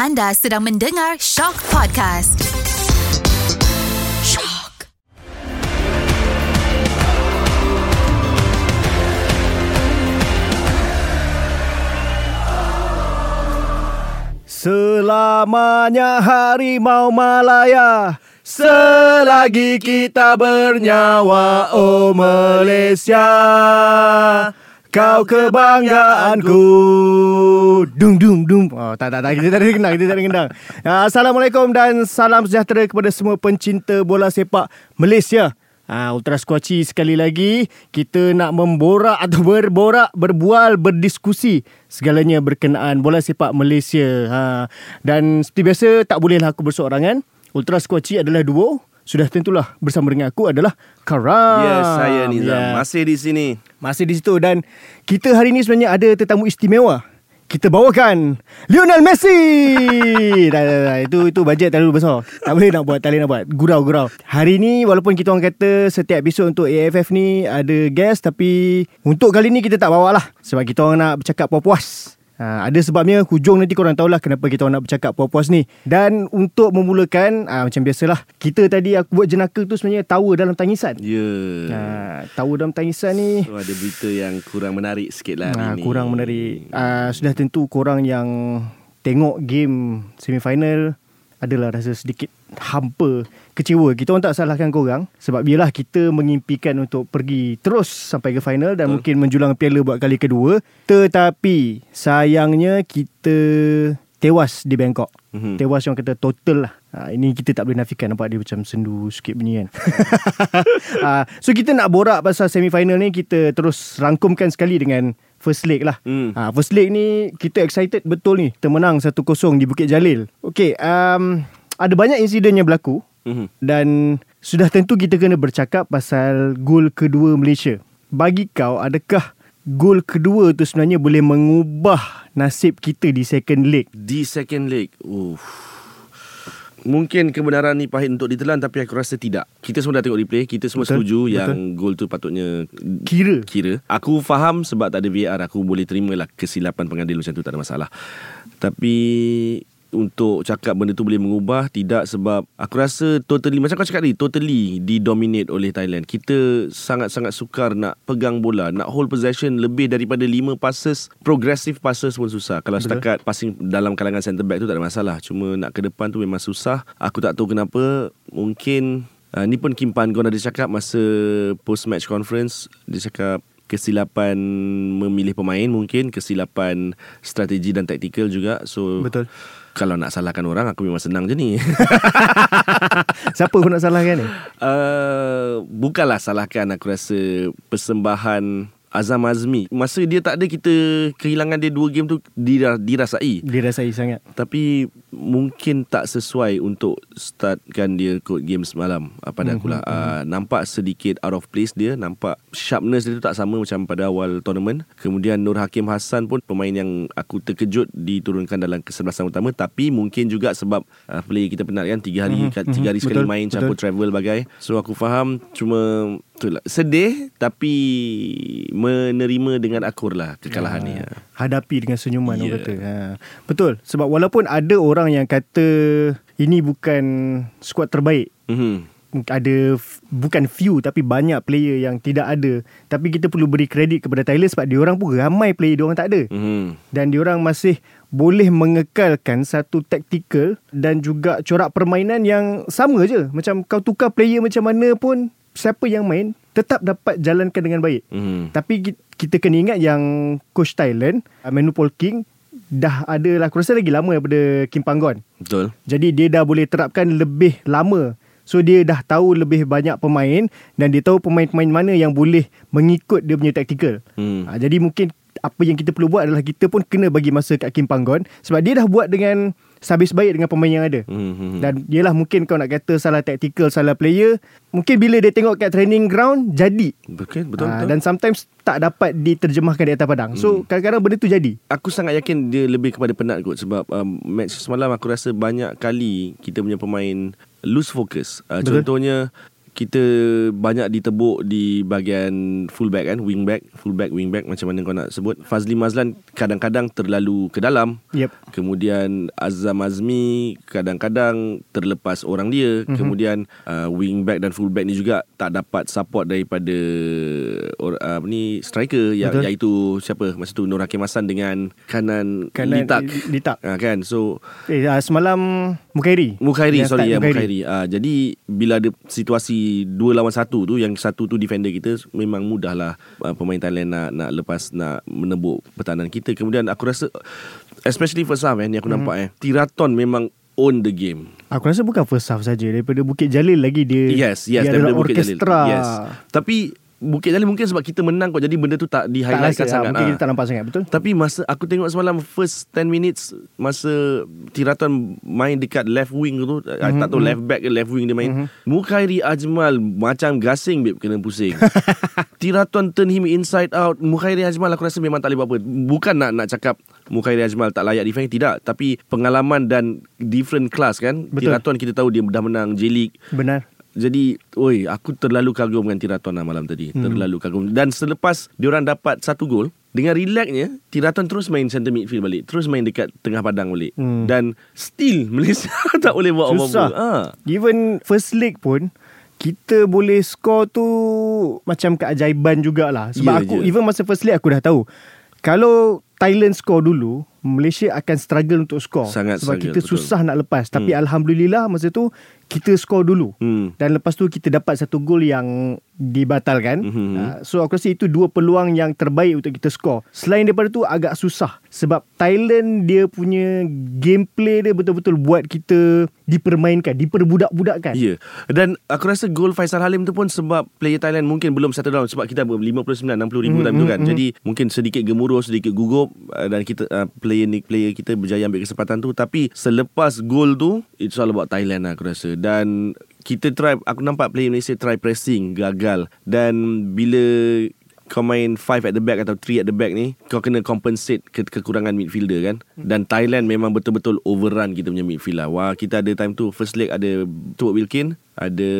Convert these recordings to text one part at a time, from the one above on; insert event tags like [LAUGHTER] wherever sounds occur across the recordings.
Anda sedang mendengar Shock Podcast. Shock. Selamanya harimau Malaya Selagi kita bernyawa Oh Malaysia Kau kebanggaanku Dung dung dung Oh tak tak tak Kita tak ada kenang Kita tak ada kenang Ah, Assalamualaikum dan salam sejahtera Kepada semua pencinta bola sepak Malaysia Ah, Ultra Squatchy sekali lagi kita nak memborak atau berborak, berbual, berdiskusi segalanya berkenaan bola sepak Malaysia. Ha. Dan seperti biasa tak bolehlah aku berseorangan. Ultra Squatchy adalah duo. Sudah tentulah bersama dengan aku adalah Karam. Ya, saya Nizam. Ya. Masih di sini. Masih di situ dan kita hari ini sebenarnya ada tetamu istimewa. Kita bawakan Lionel Messi. [LAUGHS] dah, dah, dah. Itu itu bajet terlalu besar. Tak boleh nak buat, tak boleh nak buat. Gurau-gurau. Hari ni walaupun kita orang kata setiap episod untuk AFF ni ada guest tapi untuk kali ni kita tak bawa lah. Sebab kita orang nak bercakap puas-puas. Ha, ada sebabnya hujung nanti korang tahulah kenapa kita nak bercakap puas-puas ni. Dan untuk memulakan ha, macam biasalah. Kita tadi aku buat jenaka tu sebenarnya tower dalam tangisan. Ya. Ha, tower dalam tangisan ni So ada berita yang kurang menarik sikit lah Ah, hari ni. kurang menarik. Uh, sudah tentu korang yang tengok game semifinal adalah rasa sedikit hampa, kecewa. Kita orang tak salahkan korang sebab biarlah kita mengimpikan untuk pergi terus sampai ke final dan Betul. mungkin menjulang piala buat kali kedua. Tetapi sayangnya kita tewas di Bangkok. Mhm. Tewas yang kata total lah. Ha, ini kita tak boleh nafikan nampak dia macam sendu sikit bunyi kan. [LAUGHS] ha, so kita nak borak pasal semifinal ni kita terus rangkumkan sekali dengan first leg lah. Hmm. Ha, first leg ni kita excited betul ni. Kita menang 1-0 di Bukit Jalil. Okay, um, ada banyak insiden yang berlaku Mhm. dan sudah tentu kita kena bercakap pasal gol kedua Malaysia. Bagi kau, adakah gol kedua tu sebenarnya boleh mengubah nasib kita di second leg? Di second leg. Uff. Mungkin kebenaran ni pahit untuk ditelan tapi aku rasa tidak. Kita semua dah tengok replay, kita semua Betul, setuju betul. yang gol tu patutnya Kira. kira. Aku faham sebab tak ada VAR aku boleh terima lah kesilapan pengadil macam tu tak ada masalah. Tapi untuk cakap benda tu boleh mengubah tidak sebab aku rasa totally macam kau cakap tadi totally didominate oleh Thailand. Kita sangat-sangat sukar nak pegang bola, nak hold possession lebih daripada 5 passes, progressive passes pun susah. Kalau Betul. setakat passing dalam kalangan centre back tu tak ada masalah. Cuma nak ke depan tu memang susah. Aku tak tahu kenapa mungkin uh, ni pun Kim Pan Gon ada cakap masa post match conference dia cakap kesilapan memilih pemain mungkin kesilapan strategi dan taktikal juga so Betul. Kalau nak salahkan orang aku memang senang je ni [LAUGHS] Siapa pun nak salahkan ni? uh, bukanlah salahkan aku rasa persembahan Azam Azmi masa dia tak ada kita kehilangan dia dua game tu dira, dirasai Dirasai sangat. tapi mungkin tak sesuai untuk startkan dia kot game semalam uh, pada aku lah. Uh, nampak sedikit out of place dia, nampak sharpness dia tu tak sama macam pada awal tournament. Kemudian Nur Hakim Hassan pun pemain yang aku terkejut diturunkan dalam kesebelasan utama tapi mungkin juga sebab uh, player kita penat kan 3 hari Mhm, mm-hmm, 3 hari mhm, sekali betul, main betul. campur travel bagai. So aku faham cuma itulah sedih tapi menerima dengan akur lah kekalahan ni. Ha, hadapi dengan senyuman yeah. Ya. orang kata. Ha. Betul. Sebab walaupun ada orang yang kata ini bukan skuad terbaik. Mhm. Ada bukan few tapi banyak player yang tidak ada. Tapi kita perlu beri kredit kepada Thailand sebab diorang pun ramai player diorang tak ada. Mhm. Dan diorang masih boleh mengekalkan satu taktikal dan juga corak permainan yang sama je. Macam kau tukar player macam mana pun siapa yang main tetap dapat jalankan dengan baik. Mhm. Tapi ki- kita kena ingat yang coach Thailand, uh, Manupol King dah ada lah, aku rasa lagi lama daripada Kim Panggon. Betul. Jadi dia dah boleh terapkan lebih lama. So dia dah tahu lebih banyak pemain dan dia tahu pemain-pemain mana yang boleh mengikut dia punya taktikal. Hmm. Ha, jadi mungkin apa yang kita perlu buat adalah kita pun kena bagi masa kat Kim Panggon sebab dia dah buat dengan sabis baik dengan pemain yang ada. Hmm. Dan yelah mungkin kau nak kata salah taktikal, salah player. Mungkin bila dia tengok kat training ground, jadi. Betul, betul, Ah, betul. Dan sometimes tak dapat diterjemahkan di atas padang. So kadang-kadang benda tu jadi. Aku sangat yakin dia lebih kepada penat kot sebab um, match semalam aku rasa banyak kali kita punya pemain lose focus. Uh, Betul. contohnya kita banyak ditebuk di bahagian fullback kan, wingback, fullback, wingback macam mana kau nak sebut. Fazli Mazlan kadang-kadang terlalu ke dalam. Yep. Kemudian Azam Azmi kadang-kadang terlepas orang dia. Mm-hmm. Kemudian uh, wingback dan fullback ni juga tak dapat support daripada or, uh, apa ni striker yang Betul. iaitu siapa masa tu Nur Hakim Hassan dengan kanan, Kanan Litak. Litak. Uh, kan so Eh, uh, semalam Mukairi. Mukhairi Yang sorry ya Mukhairi. Ah jadi bila ada situasi dua lawan satu tu yang satu tu defender kita memang mudahlah uh, pemain Thailand nak nak lepas nak menebuk pertahanan kita. Kemudian aku rasa especially first half eh ni aku Mhm. nampak eh Tiraton memang own the game. Aku rasa bukan first half saja daripada Bukit Jalil lagi dia Yes, yes dia daripada Bukit Jalil. orkestra. Yes. Tapi Bukit Jalil mungkin sebab kita menang kok jadi benda tu tak di Tak highlightkan rasa, sangat. Mungkin ah. kita tak nampak sangat betul. Tapi masa aku tengok semalam first 10 minutes masa Tiraton main dekat left wing tu mm-hmm, tak tahu left back ke left wing dia main mm-hmm. Mukhairi Ajmal macam gasing babe kena pusing [LAUGHS] Tiraton turn him inside out Mukhairi Ajmal aku rasa memang tak boleh buat apa bukan nak nak cakap Mukhairi Ajmal tak layak defend tidak tapi pengalaman dan different class kan Betul. Tiraton kita tahu dia dah menang J-League Benar. Jadi, oi, aku terlalu kagum dengan Tiraton lah malam tadi. Hmm. Terlalu kagum. Dan selepas diorang dapat satu gol, dengan relaxnya, Tiraton terus main center midfield balik. Terus main dekat tengah padang balik. Hmm. Dan still [LAUGHS] Malaysia tak boleh buat apa-apa. Susah. Ha. Even first leg pun kita boleh score tu macam keajaiban jugalah. Sebab Ya aku je. even masa first leg aku dah tahu. Kalau Thailand score dulu, Malaysia akan struggle untuk score. Sangat Sebab struggle, kita betul. susah nak lepas. Tapi Alhamdulillah masa tu kita score dulu. Hmm. Dan lepas tu kita dapat satu gol yang dibatalkan. Mhm. Uh, so aku rasa itu dua peluang yang terbaik untuk kita score. Selain daripada tu agak susah. Sebab Thailand dia punya gameplay dia betul-betul buat kita dipermainkan, diperbudak-budakkan. Ya. Dan aku rasa gol Faisal Halim tu pun sebab player Thailand mungkin belum settle down sebab kita 59 60 ribu Hmm, time tu hmm, kan. hmm. Jadi mungkin sedikit gemuruh, sedikit gugup uh, dan kita uh, player ni player kita berjaya ambil kesempatan tu. Tapi selepas gol tu it's all about Thailand lah aku rasa. Dan kita try aku nampak player Malaysia try pressing gagal. Dan bila kau main 5 at the back atau 3 at the back ni kau kena compensate ke- kekurangan midfielder kan? Dan Thailand memang betul-betul overrun kita punya midfield lah. Wah kita ada time tu first leg ada Tuak Wilkin ada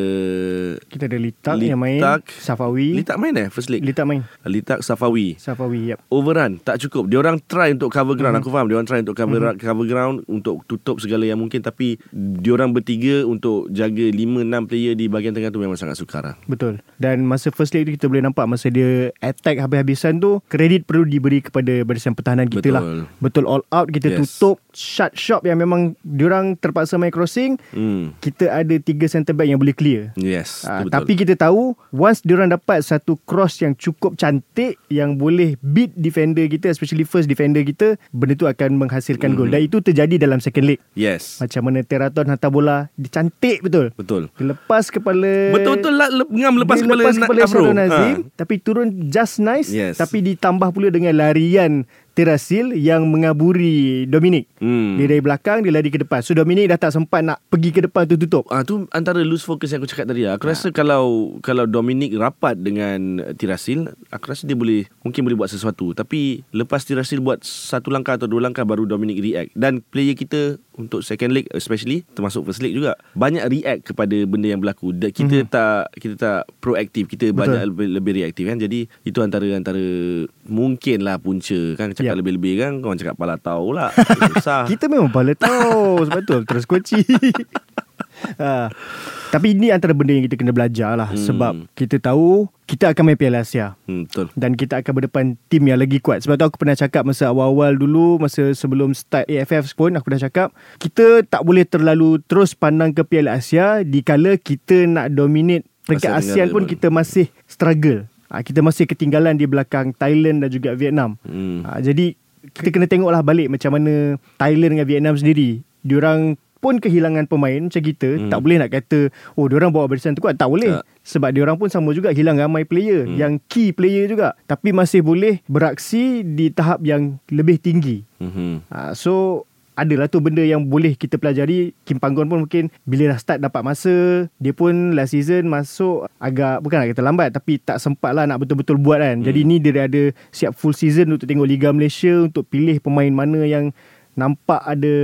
Kita ada Litak, yang main, Litak. Safawi. Litak main eh first leg Litak main. Litak Safawi Safawi, yep. overrun tak cukup dia orang try untuk cover ground Mhm. mm-hmm. aku faham dia orang try untuk cover mm-hmm. cover ground untuk tutup segala yang mungkin tapi dia orang bertiga untuk jaga 5 6 player di bahagian tengah tu memang sangat sukar lah. Betul. Dan masa first leg tu kita boleh nampak masa dia attack habis-habisan tu kredit perlu diberi kepada barisan pertahanan kita Betul. lah. Betul all out kita Yes. tutup shut shop yang memang diorang terpaksa main crossing. Hmm. Kita ada tiga centre back yang boleh clear. Yes, Ah, betul. tapi kita tahu once diorang dapat satu cross yang cukup cantik yang boleh beat defender kita especially first defender kita benda tu akan menghasilkan Mhm. gol dan itu terjadi dalam second leg yes. macam mana Teraton hantar bola dia cantik betul Betul. dia lepas kepala Betul-betul lah lep, ngam lepas dia kepala, lepas kepala Afro. Nazim Ha. tapi turun just nice Yes. tapi ditambah pula dengan larian Terasil yang mengaburi Dominic. Hmm. Dia dari belakang dia lari ke depan. So Dominic dah tak sempat nak pergi ke depan tu tutup. Ah tu antara loose focus yang aku cakap tadi lah. Aku rasa kalau kalau Dominic rapat dengan Tirasil, aku rasa dia boleh mungkin boleh buat sesuatu. Tapi lepas Tirasil buat satu langkah atau dua langkah baru Dominic react. Dan player kita untuk second leg especially termasuk first leg juga banyak react kepada benda yang berlaku. Dan kita mm-hmm. tak kita tak proaktif, kita Betul. Banyak lebih, lebih reaktif kan. Jadi itu antara antara mungkin lah punca kan cakap Yap. lebih-lebih kan kau cakap pala tahu lah. [LAUGHS] Susah. Kita memang pala tahu Sebab tu terus kunci ha. [LAUGHS] Tapi ini antara benda yang kita kena belajar lah Hmm. Sebab kita tahu Kita akan main Piala Asia Hmm, betul. dan kita akan berdepan tim yang lagi kuat. Sebab tu aku pernah cakap masa awal-awal dulu, masa sebelum start AFF pun aku dah cakap, kita tak boleh terlalu terus pandang ke Piala Asia dikala kita nak dominate peringkat Asia ASEAN pun. kita masih struggle. Ha, kita masih ketinggalan di belakang Thailand dan juga Vietnam. Hmm. Ha, jadi kita kena tengoklah balik macam mana Thailand dengan Vietnam sendiri. Diorang pun kehilangan pemain macam kita Hmm. tak boleh nak kata oh diorang bawa barisan tu kuat tak boleh Tak. sebab diorang pun sama juga hilang ramai player Hmm. yang key player juga tapi masih boleh beraksi di tahap yang lebih tinggi Mhm. ha, so adalah tu benda yang boleh kita pelajari Kim Panggon pun mungkin bila dah start dapat masa dia pun last season masuk agak bukan nak kata lambat tapi tak sempat lah nak betul-betul buat kan Hmm. jadi ni dia ada siap full season untuk tengok Liga Malaysia untuk pilih pemain mana yang nampak ada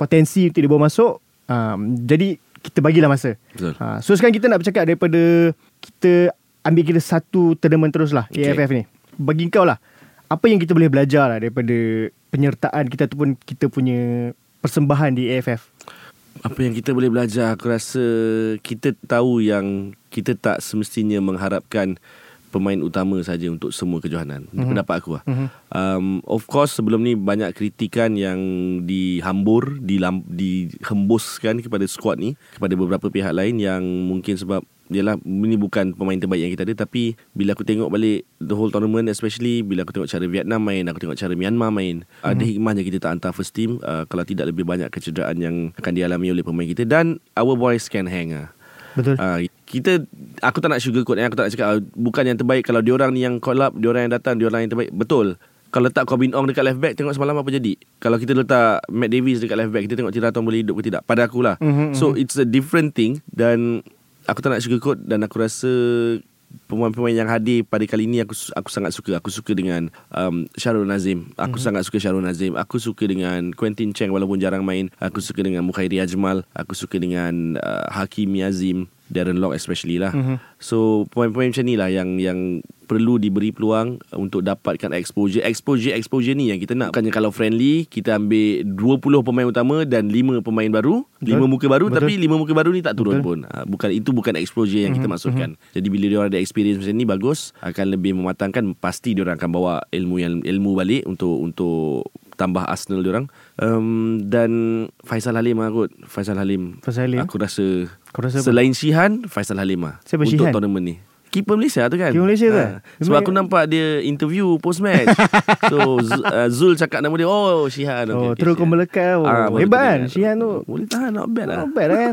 potensi untuk dibawa masuk um, jadi kita bagilah masa. Betul. Ha, so sekarang kita nak bercakap daripada kita ambil kita satu tournament terus lah Okay. AFF ni. Bagi kau lah, apa yang kita boleh belajar lah daripada penyertaan kita ataupun kita punya persembahan di AFF? Apa yang kita boleh belajar Aku rasa Kita tahu yang Kita tak semestinya mengharapkan Pemain utama saja Untuk semua kejohanan mm-hmm. Pendapat aku lah Mhm. um, Of course sebelum ni Banyak kritikan yang Dihambur dilam, Dihembuskan kepada squad ni Kepada beberapa pihak lain Yang mungkin sebab Yalah ini bukan pemain terbaik yang kita ada Tapi Bila aku tengok balik The whole tournament Especially Bila aku tengok cara Vietnam main Aku tengok cara Myanmar main mm-hmm. Ada hikmahnya kita tak hantar first team uh, Kalau tidak lebih banyak kecederaan Yang akan dialami oleh pemain kita Dan Our boys can hang lah Betul. Uh, kita aku tak nak sugarcoat eh. aku tak nak cakap ah, bukan yang terbaik kalau diorang ni yang call up, diorang yang datang, diorang yang terbaik. Betul. Kalau letak Corbin Ong dekat left back Tengok semalam apa jadi Kalau kita letak Matt Davis dekat left back Kita tengok Tiraton boleh hidup ke tidak Pada akulah Mhm, So it's a different thing Dan Aku tak nak sugarcoat Dan aku rasa Pemain-pemain yang hadir pada kali ini aku aku sangat suka. Aku suka dengan um, Syarul Nazim. Aku mm-hmm. sangat suka Syarul Nazim. Aku suka dengan Quentin Cheng walaupun jarang main. Aku suka dengan Mukhairi Ajmal. Aku suka dengan uh, Hakimi Azim. Darren Lock especially lah. Mm-hmm. So pemain-pemain macam ni lah yang yang perlu diberi peluang untuk dapatkan exposure. Exposure exposure ni yang kita nak. Bukannya kalau friendly kita ambil 20 pemain utama dan 5 pemain baru, Betul. 5 muka baru Betul. tapi 5 muka baru ni tak turun Betul. pun. Ha, bukan itu bukan exposure yang kita maksudkan. Jadi bila dia orang ada experience macam ni bagus, akan lebih mematangkan pasti dia orang akan bawa ilmu yang ilmu balik untuk untuk tambah arsenal dia orang. Um, dan Faisal Halim lah kot. Faisal Halim. Faisal Halim. Aku rasa Kau rasa apa? Selain Shihan Faisal Halim lah Siapa Untuk Shihan? tournament ni Keeper Malaysia tu kan Keeper Malaysia tu? ha. Sebab aku nampak dia Interview post match [LAUGHS] So Z- uh, Zul cakap nama dia Oh Shihan Oh, okay, terus kau melekat. Oh, baru hebat kan. Syihan tu. Boleh tahan Not bad lah Not bad kan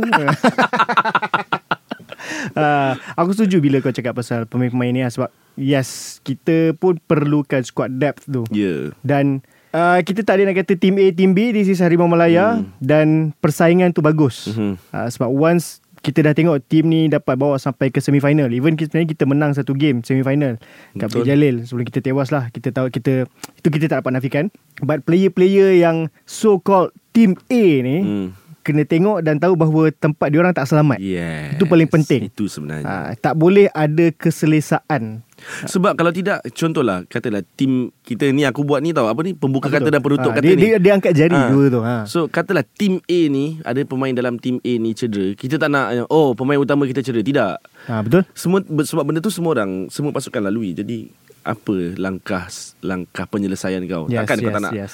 uh, [LAUGHS] Aku setuju bila kau cakap pasal pemain-pemain ni lah Sebab Yes Kita pun perlukan squad depth tu yeah. Dan uh, Kita tak ada nak kata Team A, Team B This is Harimau Malaya Hmm. Dan persaingan tu bagus Mhm. uh, Sebab once kita dah tengok tim ni dapat bawa sampai ke semifinal. Even kita, sebenarnya kita menang satu game semifinal. Kat Betul. Jalil sebelum kita tewas lah. Kita tahu kita itu kita tak dapat nafikan. But player-player yang so called team A ni Hmm. kena tengok dan tahu bahawa tempat diorang tak selamat. Yes. Itu paling penting. Itu sebenarnya Ha, tak boleh ada keselesaan. Sebab kalau tidak Contohlah Katalah tim kita ni Aku buat ni tau Apa ni Pembuka Apa kata tu? dan penutup Ha, kata dia, ni Dia, dia angkat jari Ha. dua tu. Ha. So katalah tim A ni Ada pemain dalam tim A ni cedera Kita tak nak Oh pemain utama kita cedera Tidak ha, betul? semua sebab benda tu semua orang semua pasukan lalui jadi apa langkah langkah penyelesaian kau Yes, takkan yes, kau tak nak yes.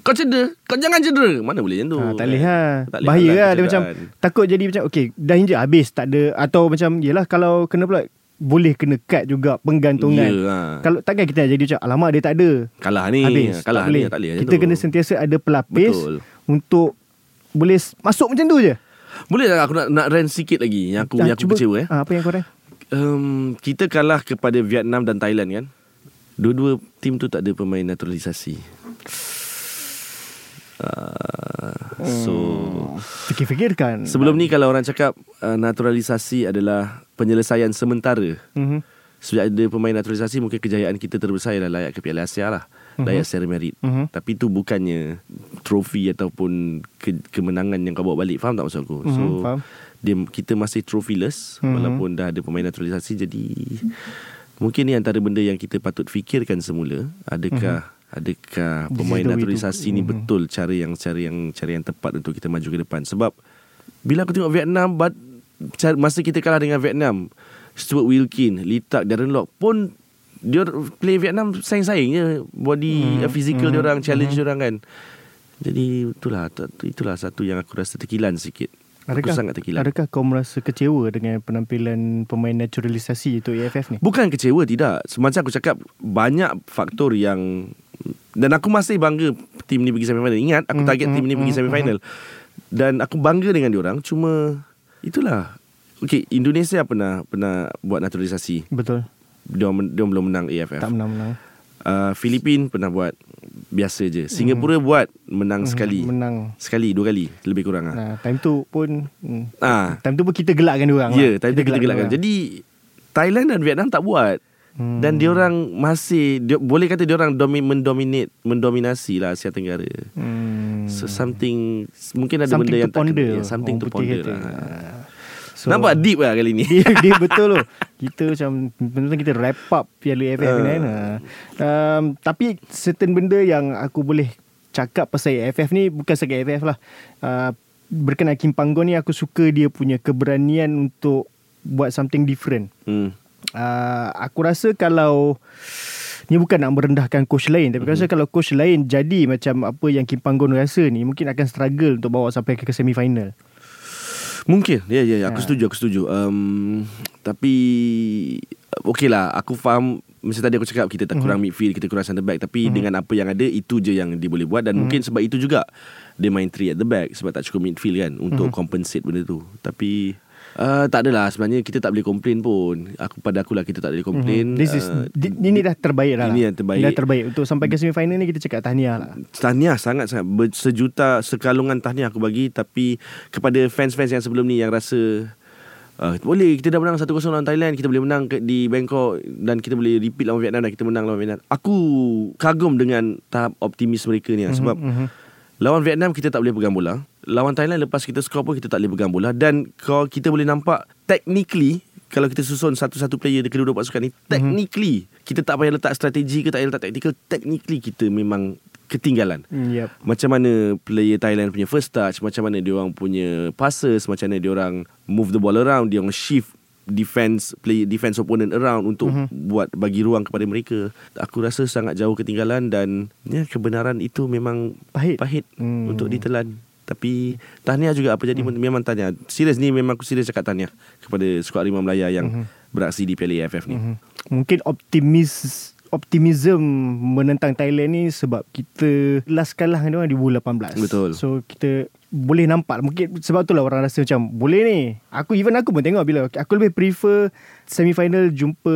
kau cedera kau jangan cedera mana boleh macam tu Ha, tak boleh ha. Tak Bahaya halang lah Dia macam. Takut jadi macam Okay dah injek habis Tak ada Atau macam Yelah kalau kena pula Boleh kena cut juga Penggantungan. Ya, ha. Kalau takkan kita jadi macam Alamak dia tak ada. Kalah ni. Habis. Kalah tak boleh. ni tak boleh. Kita tu. kena sentiasa ada pelapis Betul. Untuk Boleh masuk macam tu je. Boleh tak aku nak nak rant sikit lagi yang aku yang aku kecewa eh? Ha, Apa yang kau rasa um, kita kalah kepada Vietnam dan Thailand kan? Dua-dua tim tu tak ada pemain naturalisasi uh, so Fikir-fikirkan Sebelum ni kalau orang cakap uh, naturalisasi adalah penyelesaian sementara. Mhm. Sejak ada pemain naturalisasi mungkin kejayaan kita terbesar ialah layak ke Piala Asia lah. Layak secara merit. Mhm. Tapi itu bukannya trofi ataupun ke, kemenangan yang kau bawa balik. Faham tak maksud aku? Mhm, So faham. dia kita masih trophyless Mhm. walaupun dah ada pemain naturalisasi jadi mungkin ni antara benda yang kita patut fikirkan semula. Adakah adakah pemain naturalisasi ni Mhm. betul cara yang cara yang cara yang tepat untuk kita maju ke depan sebab bila aku tengok Vietnam but, masa kita kalah dengan Vietnam Stuart Wilkin, Lee Tak, Darren Lock pun dia play Vietnam saing-saing je body Mhm, hmm. physical mhm, dia orang challenge mhm. dia orang kan. Jadi itulah itulah satu yang aku rasa terkilan sikit. aku Adakah, sangat terkilan. adakah kau merasa kecewa dengan penampilan pemain naturalisasi itu AFF ni? Bukan kecewa tidak. Semacam aku cakap banyak faktor yang dan aku masih bangga tim ni pergi semifinal. Ingat aku Mm, target mm, tim ni pergi mm, semifinal. Dan aku bangga dengan diorang cuma itulah. Okey, Indonesia pernah pernah buat naturalisasi. Betul. Dia dia belum menang AFF. Tak menang-menang. Uh, Filipin pernah buat biasa je. Singapura buat menang sekali. Mm. Menang. Sekali, dua kali lebih kurang ah. Nah, time tu pun hmm. Ah. Time tu pun kita gelakkan dia orang. Ya, lah. yeah, time tu kita gelakkan. Jadi Thailand dan Vietnam tak buat. Hmm. Dan diorang masih dia, boleh kata diorang domi, mendominate mendominasi lah Asia Tenggara. hmm. So something mungkin ada something benda yang tak ponder. kena, ya, something Orang to ponder lah. So, Nampak deep lah kali ni. dia, dia [LAUGHS] betul loh. Kita macam betul kita wrap up Piala AFF Ah. uh. kan. Uh, um, tapi certain benda yang aku boleh cakap pasal AFF ni bukan sebagai AFF lah. Uh, berkenaan Kim Panggon ni aku suka dia punya keberanian untuk buat something different. Hmm. Uh, aku rasa kalau ni bukan nak merendahkan coach lain tapi mm-hmm. rasa kalau coach lain jadi macam apa yang Kim Panggon rasa ni mungkin akan struggle untuk bawa sampai ke semi final. Mungkin. Ya ya, ya. Aku Ha. setuju Aku setuju. Um, Tapi Okey lah Aku faham. Macam tadi aku cakap Kita tak kurang midfield Kita kurang center back. Tapi dengan apa yang ada Itu je yang dia boleh buat. Dan mungkin sebab itu juga Dia main three at the back Sebab tak cukup midfield kan Untuk compensate benda tu. Tapi uh, Tak adalah Sebenarnya kita tak boleh complain pun aku Pada akulah Kita tak boleh complain This is uh, di, ini dah terbaik dah. ini lah. yang terbaik. Dah terbaik untuk sampai ke semi final ni kita cakap tahniah lah. Tahniah sangat-sangat Ber- Sejuta Sekalungan tahniah aku bagi Tapi Kepada fans-fans yang sebelum ni Yang rasa uh, Boleh kita dah menang 1-0 lawan Thailand Kita boleh menang ke, di Bangkok Dan kita boleh repeat lawan Vietnam Dan kita menang lawan Vietnam Aku kagum dengan Tahap optimis mereka ni mm-hmm, Sebab mhm. Lawan Vietnam kita tak boleh pegang bola Lawan Thailand lepas kita skor pun Kita tak boleh pegang bola Dan kalau kita boleh nampak Technically kalau kita susun satu-satu player di kedua-dua pasukan ni technically kita tak payah letak strategi ke tak payah letak tactical technically kita memang ketinggalan Mm, Yep. macam mana player Thailand punya first touch Macam mana dia orang punya passes Macam mana dia orang move the ball around Dia orang shift defense play defense opponent around untuk mm-hmm. buat bagi ruang kepada mereka. Aku rasa sangat jauh ketinggalan dan ya kebenaran itu memang Pahit. pahit Hmm. untuk ditelan. Tapi tahniah juga apa jadi hmm. memang tahniah. Serius ni memang aku serius cakap tahniah kepada skuad Harimau Melaya yang Mhm. beraksi di Piala AFF ni. Mhm. Mungkin optimis optimism menentang Thailand ni sebab kita last kalah dengan orang di bulan 18. Betul. So kita boleh nampak mungkin sebab tu lah orang rasa macam boleh ni. Aku even aku pun tengok bila aku lebih prefer semi final jumpa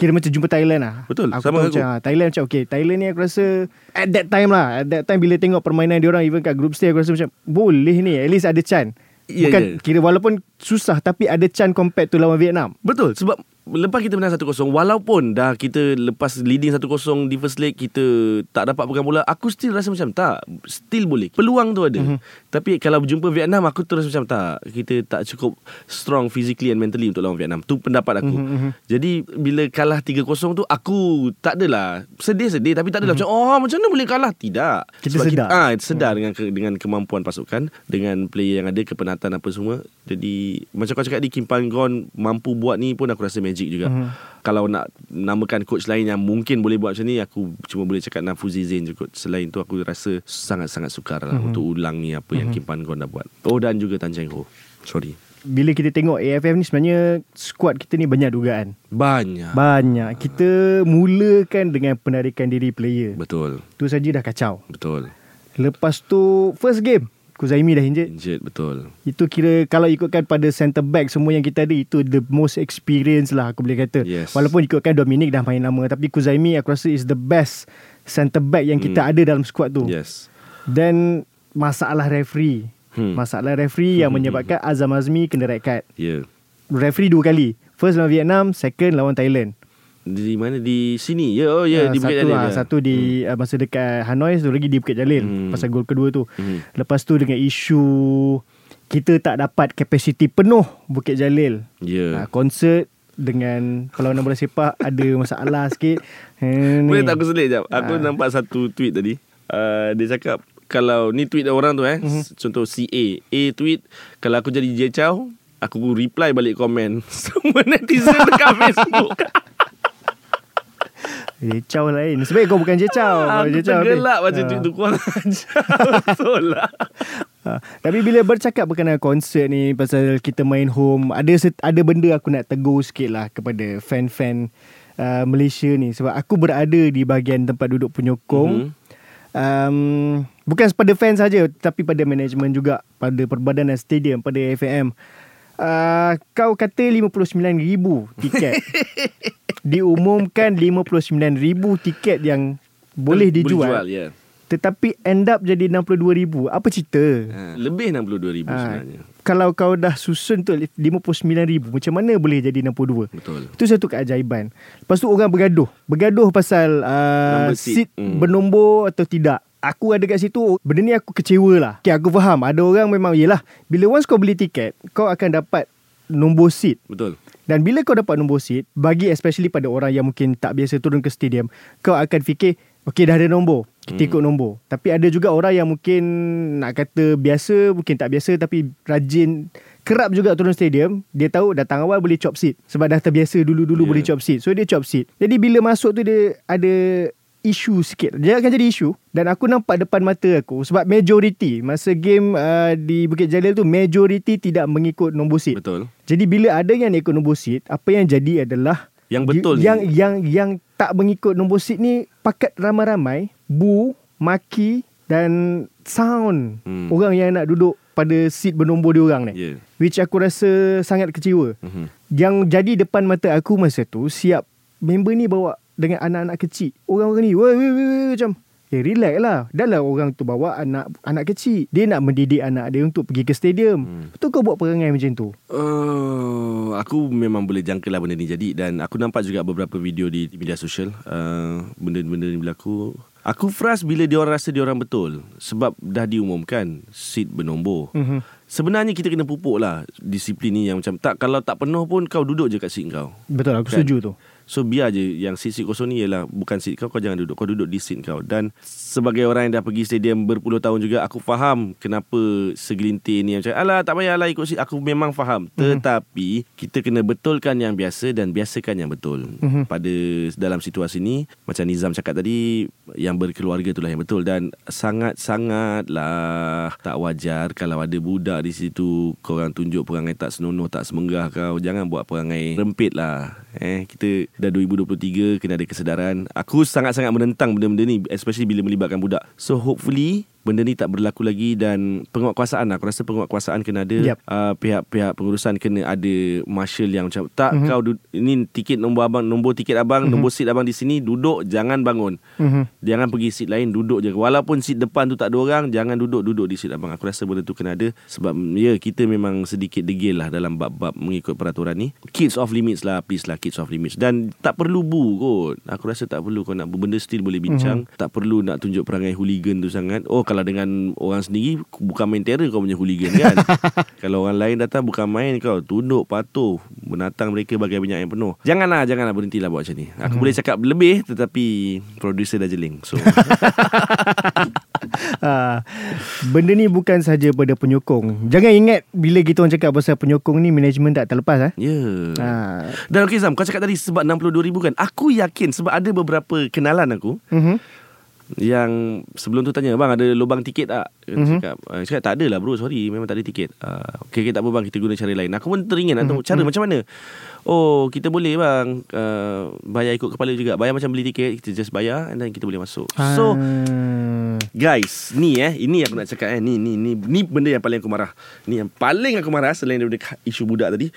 kira macam jumpa Thailand lah. Betul, Aku sama aku. Macam, Thailand macam okay. Thailand ni aku rasa at that time lah. At that time bila tengok permainan dia orang even kat group stage aku rasa macam boleh ni. At least ada chance. Ya, Bukan ya. kira walaupun susah tapi ada chance compared to lawan Vietnam. Betul sebab lepas kita menang 1-0 walaupun dah kita lepas leading 1-0 di first leg kita tak dapat pegang bola aku still rasa macam tak still boleh peluang tu ada Mhm. mm-hmm. tapi kalau berjumpa Vietnam aku terus macam tak kita tak cukup strong physically and mentally untuk lawan Vietnam tu pendapat aku Mhm, mhm. mm-hmm. jadi bila kalah 3-0 tu aku tak adalah sedih-sedih tapi tak adalah mm-hmm. macam oh macam mana boleh kalah tidak. Kita Sebab sedar. kita, ah, sedar dengan ke, dengan kemampuan pasukan dengan player yang ada kepenatan apa semua jadi macam kau cakap di Kim Panggon mampu buat ni pun aku rasa magic juga Mhm. mm-hmm. kalau nak namakan coach lain yang mungkin boleh buat macam ni aku cuma boleh cakap Nafuzi Zain je kot selain tu aku rasa sangat-sangat sukar lah mm-hmm. untuk ulang ni apa yang Kim Panggon dah buat oh dan juga Tan Cheng Ho sorry bila kita tengok AFF ni sebenarnya squad kita ni banyak dugaan. banyak Banyak. Kita mulakan dengan penarikan diri player. betul Tu saja dah kacau. betul Lepas tu first game Kuzaimi dah injured. injured betul Itu kira kalau ikutkan pada center back semua yang kita ada itu the most experience lah aku boleh kata. Yes. Walaupun ikutkan Dominic dah main lama tapi Kuzaimi aku rasa is the best center back yang kita ada dalam squad tu. yes Dan masalah referee. Hmm. Masalah referee yang menyebabkan Azam Azmi kena red card. ya yeah. Referee dua kali. First lawan Vietnam, second lawan Thailand. Di mana di sini ya oh ya Ah, di Bukit satu, Jalil ah, ya. satu di hmm. masa dekat Hanoi satu lagi di Bukit Jalil Hmm. pasal gol kedua tu. Hmm. Lepas tu dengan isu kita tak dapat kapasiti penuh Bukit Jalil. ya Ah, konsert dengan perlawanan bola sepak ada masalah sikit. Eh, Boleh tak aku selit jap Aku Ah. nampak satu tweet tadi uh, Dia cakap Kalau ni tweet orang tu eh Mhm. Contoh CA A tweet Kalau aku jadi Jay Chow Aku reply balik komen [LAUGHS] Semua netizen dekat Facebook [LAUGHS] Jecau lain. Sebaik kau bukan Jecau. Kalau Aku Jecau tergelak macam Ah. tweet tu Kurang [LAUGHS] ajar Betul lah Ha, tapi bila bercakap berkenaan konsert ni pasal kita main home, ada ada benda aku nak tegur sikit lah kepada fan-fan uh, Malaysia ni sebab aku berada di bahagian tempat duduk penyokong. Mhm. Mm-hmm. Um, bukan pada fans saja tapi pada management juga, pada perbadanan stadium, pada FAM. Uh, kau kata 59,000 tiket. [LAUGHS] Diumumkan 59,000 tiket yang boleh dijual. Boleh jual ya Tetapi end up jadi 62,000. Apa cerita? ha, Lebih 62 ribu Ah, sebenarnya Kalau kau dah susun tu 59,000 Macam mana boleh jadi 62 Betul Itu satu keajaiban Lepas tu orang bergaduh Bergaduh pasal uh, seat. seat Hmm. bernombor atau tidak aku ada kat situ benda ni aku kecewa lah. Okay, aku faham. Ada orang memang yelah bila once kau beli tiket kau akan dapat nombor seat. Betul. Dan bila kau dapat nombor seat bagi especially pada orang yang mungkin tak biasa turun ke stadium kau akan fikir Okay dah ada nombor Kita ikut nombor Tapi ada juga orang yang mungkin Nak kata biasa Mungkin tak biasa Tapi rajin Kerap juga turun stadium Dia tahu datang awal boleh chop seat Sebab dah terbiasa dulu-dulu Yeah. boleh chop seat So dia chop seat Jadi bila masuk tu dia ada isu sikit Dia akan jadi isu Dan aku nampak depan mata aku Sebab majority Masa game uh, di Bukit Jalil tu Majority tidak mengikut nombor seat Betul. Jadi bila ada yang ikut nombor seat Apa yang jadi adalah Yang betul yang, ni. yang yang tak mengikut nombor seat ni pakat ramai-ramai bu, maki dan sound Hmm. orang yang nak duduk pada seat bernombor dia orang ni. Ya. Which aku rasa sangat kecewa. Mhm. Yang jadi depan mata aku masa tu siap member ni bawa dengan anak-anak kecil. Orang-orang ni weh weh weh, macam Eh relax lah Dah lah orang tu bawa anak anak kecil Dia nak mendidik anak dia untuk pergi ke stadium hmm. Betul kau buat perangai macam tu? Uh, aku memang boleh jangka lah benda ni jadi dan aku nampak juga beberapa video di, di media sosial uh, benda-benda ni berlaku. Aku frust bila dia orang rasa dia orang betul sebab dah diumumkan seat bernombor. Mhm. Sebenarnya kita kena pupuk lah disiplin ni yang macam tak kalau tak penuh pun kau duduk je kat seat kau. Betul aku Kan? setuju tu So biar je yang seat-seat kosong ni ialah bukan seat kau, kau jangan duduk. Kau duduk di seat kau. Dan sebagai orang yang dah pergi stadium berpuluh tahun juga, aku faham kenapa segelintir ni macam, alah tak payahlah ikut seat. Aku memang faham. Mhm. Tetapi, kita kena betulkan yang biasa dan biasakan yang betul. Mhm. Pada dalam situasi ni, macam Nizam cakap tadi, yang berkeluarga itulah yang betul. Dan sangat-sangatlah tak wajar kalau ada budak di situ, korang tunjuk perangai tak senonoh, tak semenggah kau. Jangan buat perangai rempit lah. Eh, kita dah 2023 kena ada kesedaran. Aku sangat-sangat menentang benda-benda ni especially bila melibatkan budak. So hopefully benda ni tak berlaku lagi dan penguatkuasaan lah. aku rasa penguatkuasaan kena ada Yep. uh, pihak-pihak pengurusan kena ada marshal yang macam tak Mhm. mm-hmm. kau du- ini tiket nombor abang nombor tiket abang mm-hmm. nombor seat abang di sini duduk jangan bangun Mhm. Jangan pergi seat lain Duduk je Walaupun seat depan tu tak ada orang Jangan duduk Duduk di seat abang Aku rasa benda tu kena ada Sebab ya kita memang sedikit degil lah Dalam bab-bab mengikut peraturan ni Kids off limits lah Please lah kids off limits Dan tak perlu bu kot Aku rasa tak perlu Kau nak Benda still boleh bincang mm-hmm. Tak perlu nak tunjuk perangai hooligan tu sangat Oh kalau dengan orang sendiri Bukan main terror kau punya hooligan kan [LAUGHS] Kalau orang lain datang Bukan main kau Tunduk patuh Menatang mereka bagai minyak yang penuh Janganlah Janganlah berhentilah buat macam ni Aku boleh cakap lebih Tetapi Producer dah jeling So [LAUGHS] Ah, benda ni bukan saja pada penyokong. Jangan ingat bila kita orang cakap pasal penyokong ni management tak terlepas eh. Ya yeah. Ah. Dan okey Zam Kau cakap tadi sebab 62 ribu kan Aku yakin Sebab ada beberapa kenalan aku Mhm. Yang sebelum tu tanya Bang ada lubang tiket tak Mhm. mm-hmm. cakap, uh, cakap tak ada lah bro Sorry memang tak ada tiket uh, okay, okay tak apa bang Kita guna cara lain Aku pun teringin nak tahu Mhm. Cara macam mana Oh kita boleh bang uh, Bayar ikut kepala juga Bayar macam beli tiket Kita just bayar And then kita boleh masuk So Ah. Guys, ni eh, ini aku nak cakap eh, ni ni ni ni benda yang paling aku marah. Ni yang paling aku marah selain daripada isu budak tadi.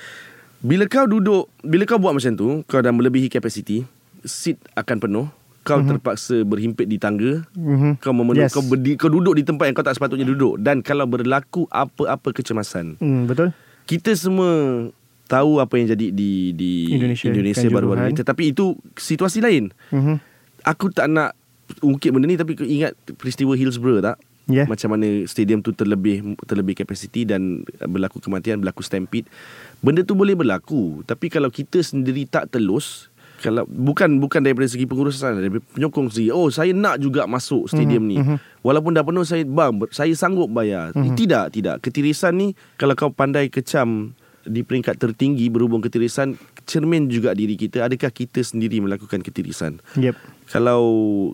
Bila kau duduk, bila kau buat macam tu, kau dah melebihi kapasiti, seat akan penuh, kau mm-hmm. terpaksa berhimpit di tangga, Mhm. kau memenuhi, Yes. kau berdi, kau duduk di tempat yang kau tak sepatutnya duduk dan kalau berlaku apa-apa kecemasan, Hmm, betul. kita semua tahu apa yang jadi di di Indonesia, Indonesia Kanjuruhan. baru-baru ini tetapi itu situasi lain. Mhm. Aku tak nak ungkit benda ni tapi ingat peristiwa Hillsborough tak? Ya. Macam mana stadium tu terlebih terlebih kapasiti dan berlaku kematian, berlaku stampede. Benda tu boleh berlaku, tapi kalau kita sendiri tak telus, kalau bukan bukan daripada segi pengurusan, daripada penyokong sendiri. Oh, saya nak juga masuk stadium ni. Walaupun dah penuh saya bang, saya sanggup bayar. Tidak, tidak. Ketirisan ni kalau kau pandai kecam di peringkat tertinggi berhubung ketirisan cermin juga diri kita adakah kita sendiri melakukan ketirisan Yep. kalau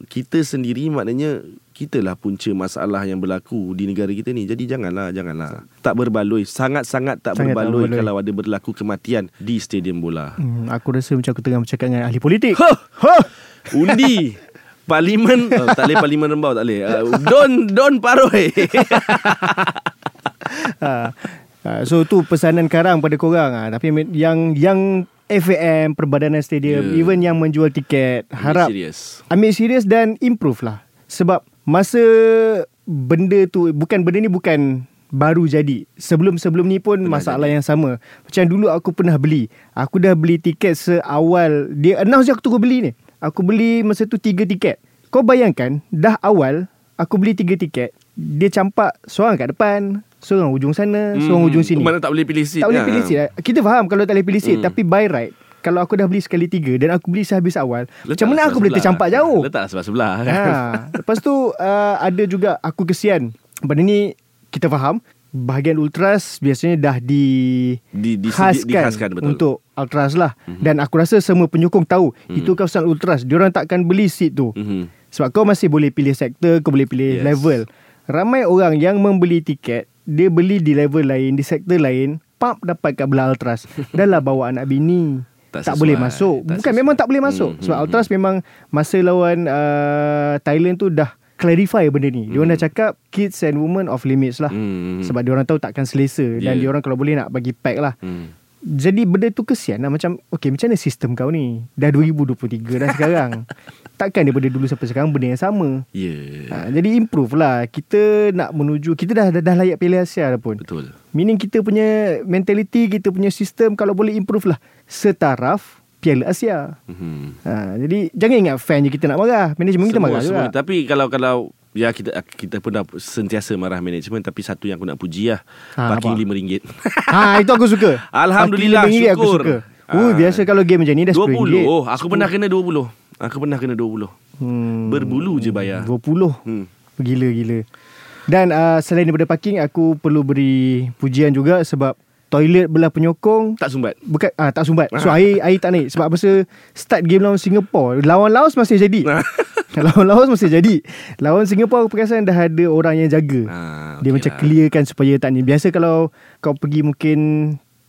kita sendiri maknanya kitalah punca masalah yang berlaku di negara kita ni. Jadi janganlah, janganlah. Tak berbaloi, sangat-sangat tak Sangat tak berbaloi, berbaloi. kalau ada berlaku kematian di stadium bola. Hmm, aku rasa macam aku tengah bercakap dengan ahli politik. Huh! Undi Parlimen oh, Tak boleh parlimen rembau Tak boleh uh, Don Don Paroi [LAUGHS] Ah, ah, so tu pesanan karang pada korang ah. Tapi yang yang FAM Perbadanan Stadium Ya. even yang menjual tiket harap Serius ambil serius dan improve lah. Sebab masa benda tu bukan benda ni bukan baru jadi. Sebelum-sebelum ni pun Pernah masalah yang sama. Macam dulu aku pernah beli. Aku dah beli tiket seawal dia announce je aku tunggu beli ni. Aku beli masa tu tiga tiket. Kau bayangkan dah awal Aku beli tiga tiket Dia campak Seorang kat depan Seorang ujung sana Hmm, Seorang ujung sini Mana tak boleh pilih seat Tak boleh lah. pilih seat Kita faham Kalau tak boleh pilih seat Hmm. Tapi by right Kalau aku dah beli sekali tiga Dan aku beli sehabis awal Macam mana aku boleh tercampak jauh Letaklah sebelah-sebelah kan. ha. Lepas tu uh, Ada juga Aku kesian Benda ni Kita faham Bahagian ultras Biasanya dah di Di, di, khaskan, dihaskan betul. Untuk ultras lah mm-hmm. Dan aku rasa semua penyokong tahu Mhm. Itu kawasan ultras Diorang takkan beli seat tu Mhm. Sebab kau masih boleh pilih sektor Kau boleh pilih yes. level Ramai orang yang membeli tiket Dia beli di level lain Di sektor lain Pump dapat kat belah ultras Dah lah bawa anak bini Tak tak, sesuai, boleh masuk tak Bukan sesuai. memang tak boleh masuk Hmm, Sebab hmm, ultras memang Masa lawan uh, Thailand tu dah Clarify benda ni Diorang dah cakap Kids and women off limits lah Hmm. Sebab diorang tahu takkan selesa Dan Yeah. diorang kalau boleh nak bagi pack lah Hmm. Jadi benda tu kesian lah. Macam Okay macam mana sistem kau ni? Dah 2023 dah sekarang. [LAUGHS] Takkan daripada dulu sampai sekarang Benda yang sama? Ya. ha, Jadi improve lah. Kita nak menuju Kita dah dah, dah layak Piala Asia dah pun. Betul. Meaning kita punya mentality Kita punya sistem Kalau boleh improve lah Setaraf Piala Asia. Mhm. ha, Jadi jangan ingat fan je kita nak marah Manajemen kita marah juga. Tapi kalau kalau ya kita kita pun dah sentiasa marah manajemen tapi satu yang aku nak puji lah Ha, parking apa? RM5 ha, Itu aku suka. Alhamdulillah, Parking RM5 aku syukur. suka. Ah. uh, Biasa kalau game macam ni Dah RM10 20 oh, Aku pernah kena 20 Aku pernah kena 20 hmm, Berbulu je bayar. 20 hmm. Gila-gila Dan uh, selain daripada parking Aku perlu beri pujian juga Sebab toilet belah penyokong. Tak sumbat. Bukan ah, Tak sumbat. So Ah. air, air tak naik. Sebab masa Start game lawan Singapore. Lawan Laos masih jadi. [LAUGHS] Lawan Laos masih jadi. Lawan Singapore aku perasan Dah ada orang yang jaga. Ah, Dia okey macam lah. clearkan Supaya tak ni. Biasa kalau Kau pergi mungkin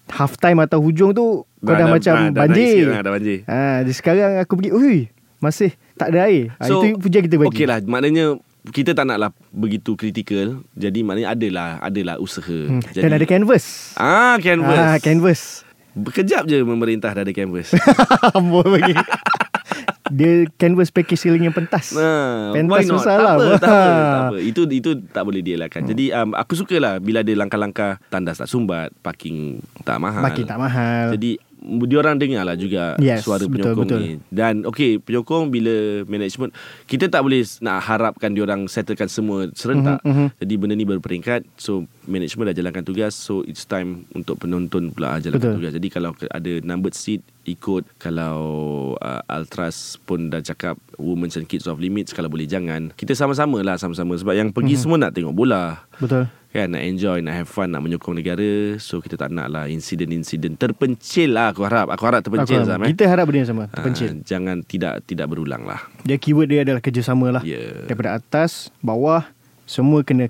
Half time atau hujung tu Kau dah, macam ah, dah naik banjir. sikit lah, Dah banjir. Ah, Jadi sekarang aku pergi Ui Masih tak ada air. Ah, So, Itu pujian kita bagi. Okey lah. Maknanya kita tak naklah begitu kritikal Jadi maknanya adalah Adalah usaha. Hmm. Jadi, Dan ada canvas. Ah canvas. Ah, canvas. Berkejap je pemerintah dah ada canvas. [LAUGHS] Amboi bagi. Dia canvas package ceiling yang pentas. Nah, Pentas susah tak lah. apa, tak apa, [LAUGHS] tak apa. Itu itu tak boleh dielakkan. Jadi um, aku sukalah bila ada langkah-langkah tandas tak sumbat, parking tak mahal. Makin tak mahal. Jadi diorang dengar lah juga Yes, suara penyokong betul. ni. Dan okey, penyokong bila management kita tak boleh nak harapkan diorang settlekan semua serentak. Mhm, mhm. Jadi benda ni berperingkat. So management dah jalankan tugas. So it's time untuk penonton pula jalankan Betul. tugas. Jadi kalau ada numbered seat ikut kalau uh, Ultras pun dah cakap Women's and Kids off limits kalau boleh jangan kita sama-sama lah sama-sama sebab yang pergi Mhm. semua nak tengok bola Betul kan nak enjoy nak have fun nak menyokong negara so kita tak nak lah insiden-insiden terpencil lah aku harap aku harap terpencil Aku Zam faham. eh Kita harap benda yang sama Ah, Terpencil jangan tidak tidak berulang lah Dia keyword dia adalah kerjasama lah Ya. Daripada atas Bawah Semua kena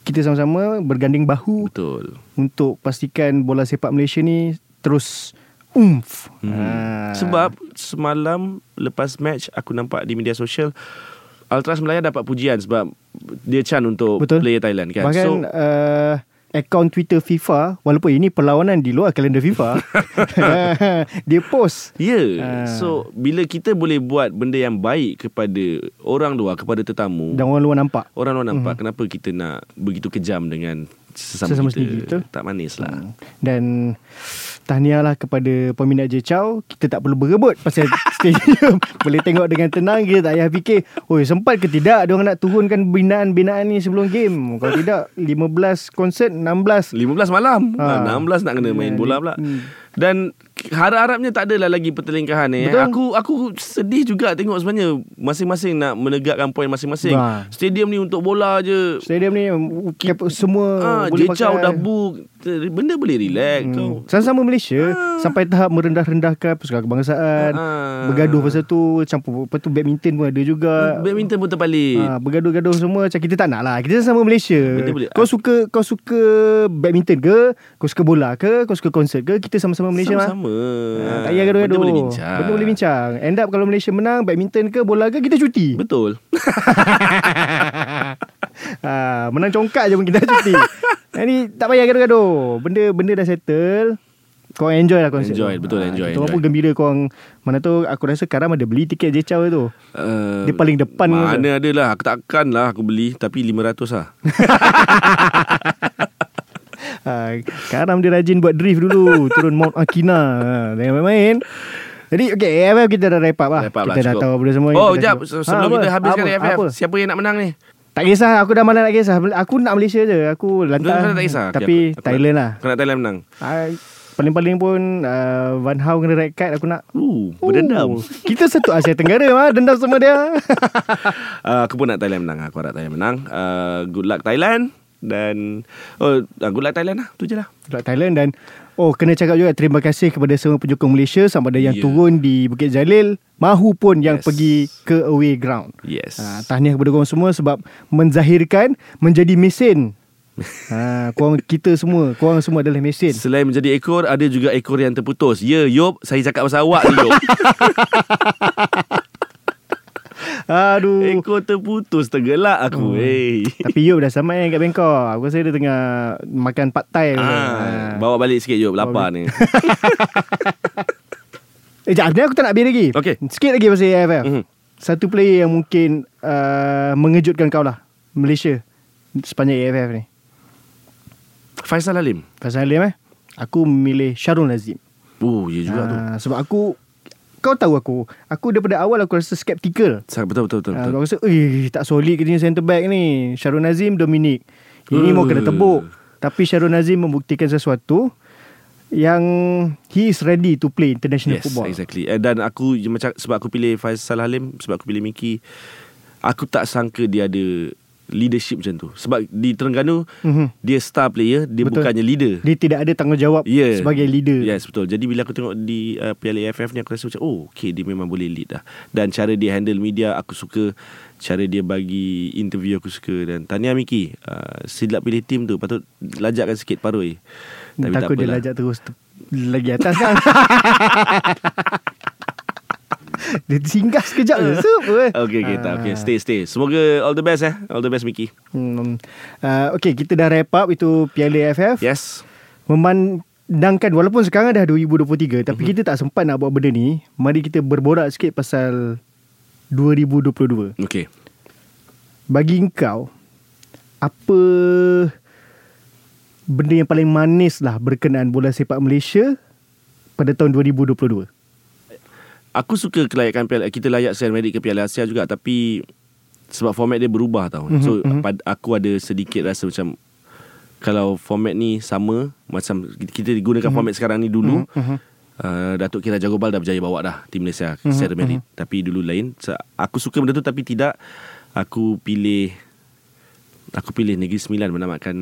Kita sama-sama Berganding bahu betul Untuk pastikan Bola sepak Malaysia ni Terus Umf Hmm. Ah. Sebab semalam lepas match aku nampak di media sosial Ultras Melaya dapat pujian sebab dia can untuk Betul. player Thailand kan. Bahkan so uh, Akaun Twitter FIFA Walaupun ini perlawanan Di luar kalender FIFA [LAUGHS] [LAUGHS] Dia post Ya yeah. Ah. So bila kita boleh buat Benda yang baik Kepada orang luar Kepada tetamu Dan orang luar nampak Orang luar nampak mm. Kenapa kita nak Begitu kejam dengan Sesama, Sesama kita betul. Tak manis lah Dan Tahniah lah kepada peminat Jechau Kita tak perlu berebut Pasal [LAUGHS] stadium Boleh tengok dengan tenang Kita tak payah fikir Oi sempat ke tidak Diorang nak turunkan binaan-binaan ni sebelum game Kalau tidak 15 konsert 16 15 malam Ha. ha. 16 nak kena main bola pula hmm. Dan Harap-harapnya tak adalah lagi pertelingkahan ni. Betul. Aku aku sedih juga tengok sebenarnya masing-masing nak menegakkan poin masing-masing. Ha. Stadium ni untuk bola je. Stadium ni Semua Ah, boleh Jecau pakai dah book. Benda boleh relax hmm. kau. Sama-sama Malaysia Sampai tahap merendah-rendahkan Persatuan kebangsaan Ah. Bergaduh pasal tu Campur Lepas tu badminton pun ada juga Badminton pun terbalik. Ha, bergaduh-gaduh semua macam kita tak nak lah. Kita sama Malaysia. Benda boleh- Kau suka kau suka badminton ke? Kau suka bola ke? Kau suka konsert ke? Kita sama-sama Malaysia mah. Sama-sama. Ha, tak payah gaduh-gaduh. Benda boleh bincang. Benda boleh bincang. End up kalau Malaysia menang badminton ke bola ke kita cuti. Betul. ha, [LAUGHS] menang congkak je pun kita cuti. [LAUGHS] Ini tak payah gaduh-gaduh. Benda benda dah settle. Kau enjoy lah konsert Enjoy, tu. betul, enjoy, Kita enjoy. pun gembira kau orang- Mana tu aku rasa Karam ada beli tiket Jecau tu Uh, Dia paling depan? Mana ada lah Aku takkan lah aku beli Tapi 500 lah ha, [LAUGHS] Karam dia rajin buat drift dulu Turun Mount Akina ha, Jangan main-main Jadi okay AFF kita dah wrap up lah Wrap up Kita lah, dah cukup. tahu benda semua Oh jap. Sebelum Ha, kita apa? habiskan Apa? AFF Apa? Siapa yang nak menang ni Tak kisah Aku dah malas nak kisah. Aku nak Malaysia je. Aku lantar tak kisah. Okay, Tapi aku- aku Thailand lah. Kau nak Thailand menang. Ah, Paling-paling pun uh, Van Hau kena red card Aku nak. Uh, berdendam. Oh, Kita satu Asia Tenggara mah Dendam sama dia. [LAUGHS] Uh, Aku pun nak Thailand menang. Aku harap Thailand menang. Uh, Good luck Thailand. Dan oh, uh, Good luck Thailand lah. Tu je lah. Dekat Thailand dan Oh kena cakap juga Terima kasih kepada semua penyokong Malaysia Sama ada yang Ya. turun di Bukit Jalil Mahu pun yang Yes. pergi ke away ground. Yes. Ha, Tahniah kepada korang semua Sebab menzahirkan Menjadi mesin. [LAUGHS] Ha, Korang kita semua Korang semua adalah mesin. Selain menjadi ekor Ada juga ekor yang terputus. Ya Yop Saya cakap pasal awak ni Yop [LAUGHS] Aduh. Ekor terputus Tergelak aku Hmm. Hey Tapi Yop dah sampai kat Bangkok. Aku rasa dia tengah Makan pad thai Ah, bawa balik sikit Yop Lapar ni. [LAUGHS] Eh Ni aku tak nak habis lagi. Okey. Sikit lagi pasal AFF Mhm. Satu player yang mungkin uh, Mengejutkan kau lah. Malaysia Sepanjang AFF ni. Faisal Halim. Pasal Halim eh? Aku memilih Syarul Nazim. Oh ya juga tu. Ah, Sebab aku Kau tahu aku Aku daripada awal aku rasa skeptical Sangat betul betul betul, Ah, betul. Aku rasa Eh tak solid ni centre back ni Syarul Nazim Dominic Ini Uh. mau kena tebuk Tapi Syarul Nazim membuktikan sesuatu Yang He is ready to play international Yes, football exactly. Eh, Dan aku macam sebab aku pilih Faisal Halim, sebab aku pilih Miki, aku tak sangka dia ada leadership macam tu. Sebab di Terengganu Mhm. dia star player, dia Betul. bukannya leader. Dia tidak ada tanggungjawab Yeah. Sebagai leader Yes, betul. Jadi bila aku tengok di uh, Piala AFF ni aku rasa macam oh, okay dia memang boleh lead dah. Dan cara dia handle media aku suka cara dia bagi interview aku suka dan tahniah Miki. Uh, silap pilih tim tu patut lajakkan sikit paroi. Tapi tak Takut dia apalah. lajak terus te- Lagi atas kan [LAUGHS] [LAUGHS] Dia singgah sekejap je Sup eh. Okay, okay, tak. Okay, Ah. stay, stay. Semoga all the best eh. All the best, Miki. hmm. uh, Okay kita dah wrap up Itu Piala AFF Yes. Memandangkan Walaupun sekarang dah 2023 Mhm. Tapi kita tak sempat nak buat benda ni Mari kita berborak sikit pasal 2022 Okay. Bagi engkau Apa Benda yang paling manis lah Berkenaan bola sepak Malaysia Pada tahun 2022 Aku suka kelayakan piala kita layak Seri Merit ke Piala Asia juga tapi sebab format dia berubah tau. Mhm, So mhm. pad- aku ada sedikit rasa macam kalau format ni sama macam kita gunakan format sekarang ni dulu Mhm. Uh, Datuk Kira Jagobal dah berjaya bawa dah tim Malaysia Mhm, Seri Merit mhm. tapi dulu lain. So, aku suka benda tu tapi tidak aku pilih aku pilih Negeri Sembilan menamatkan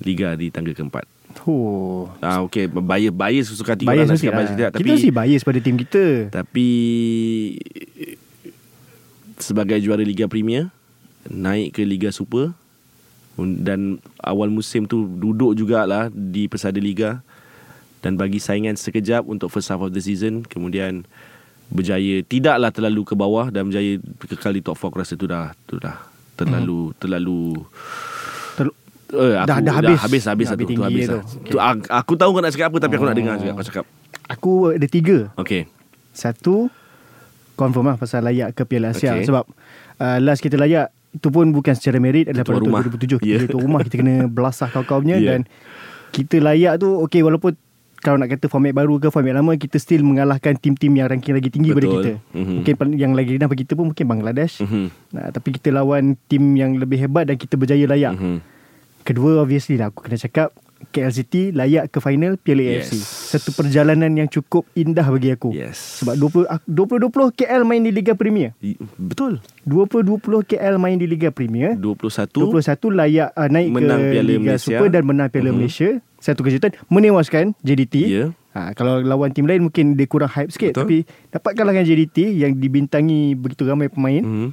liga di tangga keempat. Oh Ah okey. Bias bias suka hati Bias orang nak mesti cakap bias lah. tidak Kita tapi mesti bias pada tim kita. Tapi sebagai juara Liga Premier naik ke Liga Super dan awal musim tu duduk jugalah di pesada liga dan bagi saingan sekejap untuk first half of the season kemudian berjaya tidaklah terlalu ke bawah dan berjaya kekal di top 4 aku rasa tu dah tu dah terlalu terlalu Eh, aku, Dah- dah habis. habis habis Dah satu habis tu habis tu. lah. Okay. Tu, aku, tahu kau nak cakap apa tapi aku nak Oh. dengar juga kau cakap. Aku ada tiga Okey. Satu Confirm lah pasal layak ke Piala Asia Okay. Sebab uh, Last kita layak Itu pun bukan secara merit Adalah pada rumah. tahun 2007 Kita yeah. tuan rumah Kita kena [LAUGHS] belasah kau-kau punya Ya. Dan Kita layak tu Okay walaupun Kalau nak kata format baru ke Format lama Kita still mengalahkan Tim-tim yang ranking lagi tinggi Pada Betul. kita Mhm. Mungkin yang lagi rendah bagi kita pun Mungkin Bangladesh Mhm. nah, Tapi kita lawan Tim yang lebih hebat Dan kita berjaya layak Mhm. Kedua obviously lah Aku kena cakap KL City layak ke final Piala Yes. AFC Satu perjalanan yang cukup indah bagi aku Yes. Sebab 20 ak- 2020 KL main di Liga Premier Betul. 2020 KL main di Liga Premier 21 21 layak uh, naik Menang ke Piala Liga Malaysia. Super dan menang Piala Mhm. Malaysia Satu kejutan Menewaskan JDT Ya. ha, Kalau lawan tim lain mungkin dia kurang hype sikit Betul. Tapi dapat kalahkan JDT yang dibintangi begitu ramai pemain Mhm.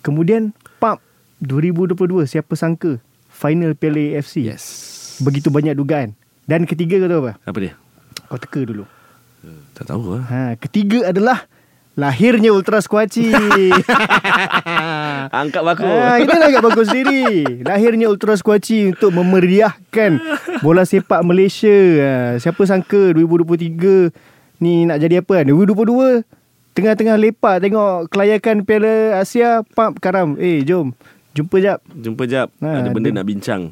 Kemudian pap 2022 siapa sangka final Piala AFC Yes. Begitu banyak dugaan. Dan ketiga kau tahu apa? Apa dia? Kau teka dulu. Tak tahu lah. ha, Ketiga adalah Lahirnya Ultra Squatchy. [LAUGHS] [LAUGHS] Angkat baku. ha, Kita nak agak bagus sendiri. Lahirnya Ultra Squatchy Untuk memeriahkan Bola sepak Malaysia. Ha, Siapa sangka 2023 Ni nak jadi apa? Kan? 2022 Tengah-tengah lepak Tengok kelayakan Piala Asia. Pap karam. Eh jom Jumpa jap Jumpa jap. Ha, Ada benda nak bincang.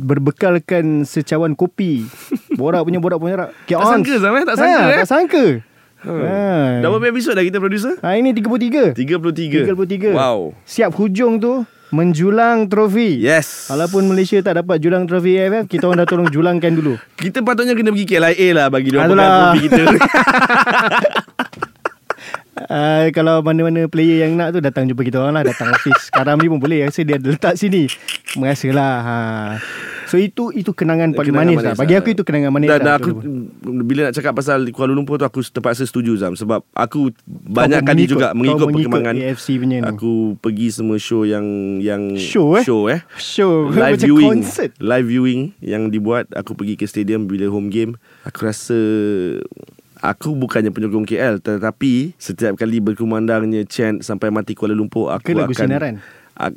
Berbekalkan secawan kopi [LAUGHS] Borak punya borak punya Tak sangka, Zam, eh? Tak sangka, ha, eh? Tak sangka Ha. ha. Dah berapa episod dah kita producer? ha, Ini 33 33. 33 Wow. Siap hujung tu menjulang trofi. Yes. Walaupun Malaysia tak dapat julang trofi AFF, kita orang dah tolong julangkan dulu. [LAUGHS] Kita patutnya kena pergi KLIA lah bagi dia Itulah. pegang trofi kita. [LAUGHS] Uh, kalau mana-mana player yang nak tu datang jumpa kita orang lah. Datang office [LAUGHS] sekarang ni pun boleh. Rasa dia ada letak sini. Merasalah ha. so itu itu kenangan paling Kenangan manis, lah. Bagi aku itu kenangan manis dan, lah dan aku bila nak cakap pasal Kuala Lumpur tu aku terpaksa setuju Zam. Sebab aku banyak pun kali mengikut- juga kau mengikut mengikut perkembangan AFC punya ni. aku pergi semua show yang yang Show, eh? show eh? Show. [LAUGHS] Live macam viewing. concert. Live viewing yang dibuat. Aku pergi ke stadium bila home game. Aku rasa aku bukannya penyokong KL tetapi setiap kali berkumandangnya chant sampai mati Kuala Lumpur aku Ke lagu akan sinaran?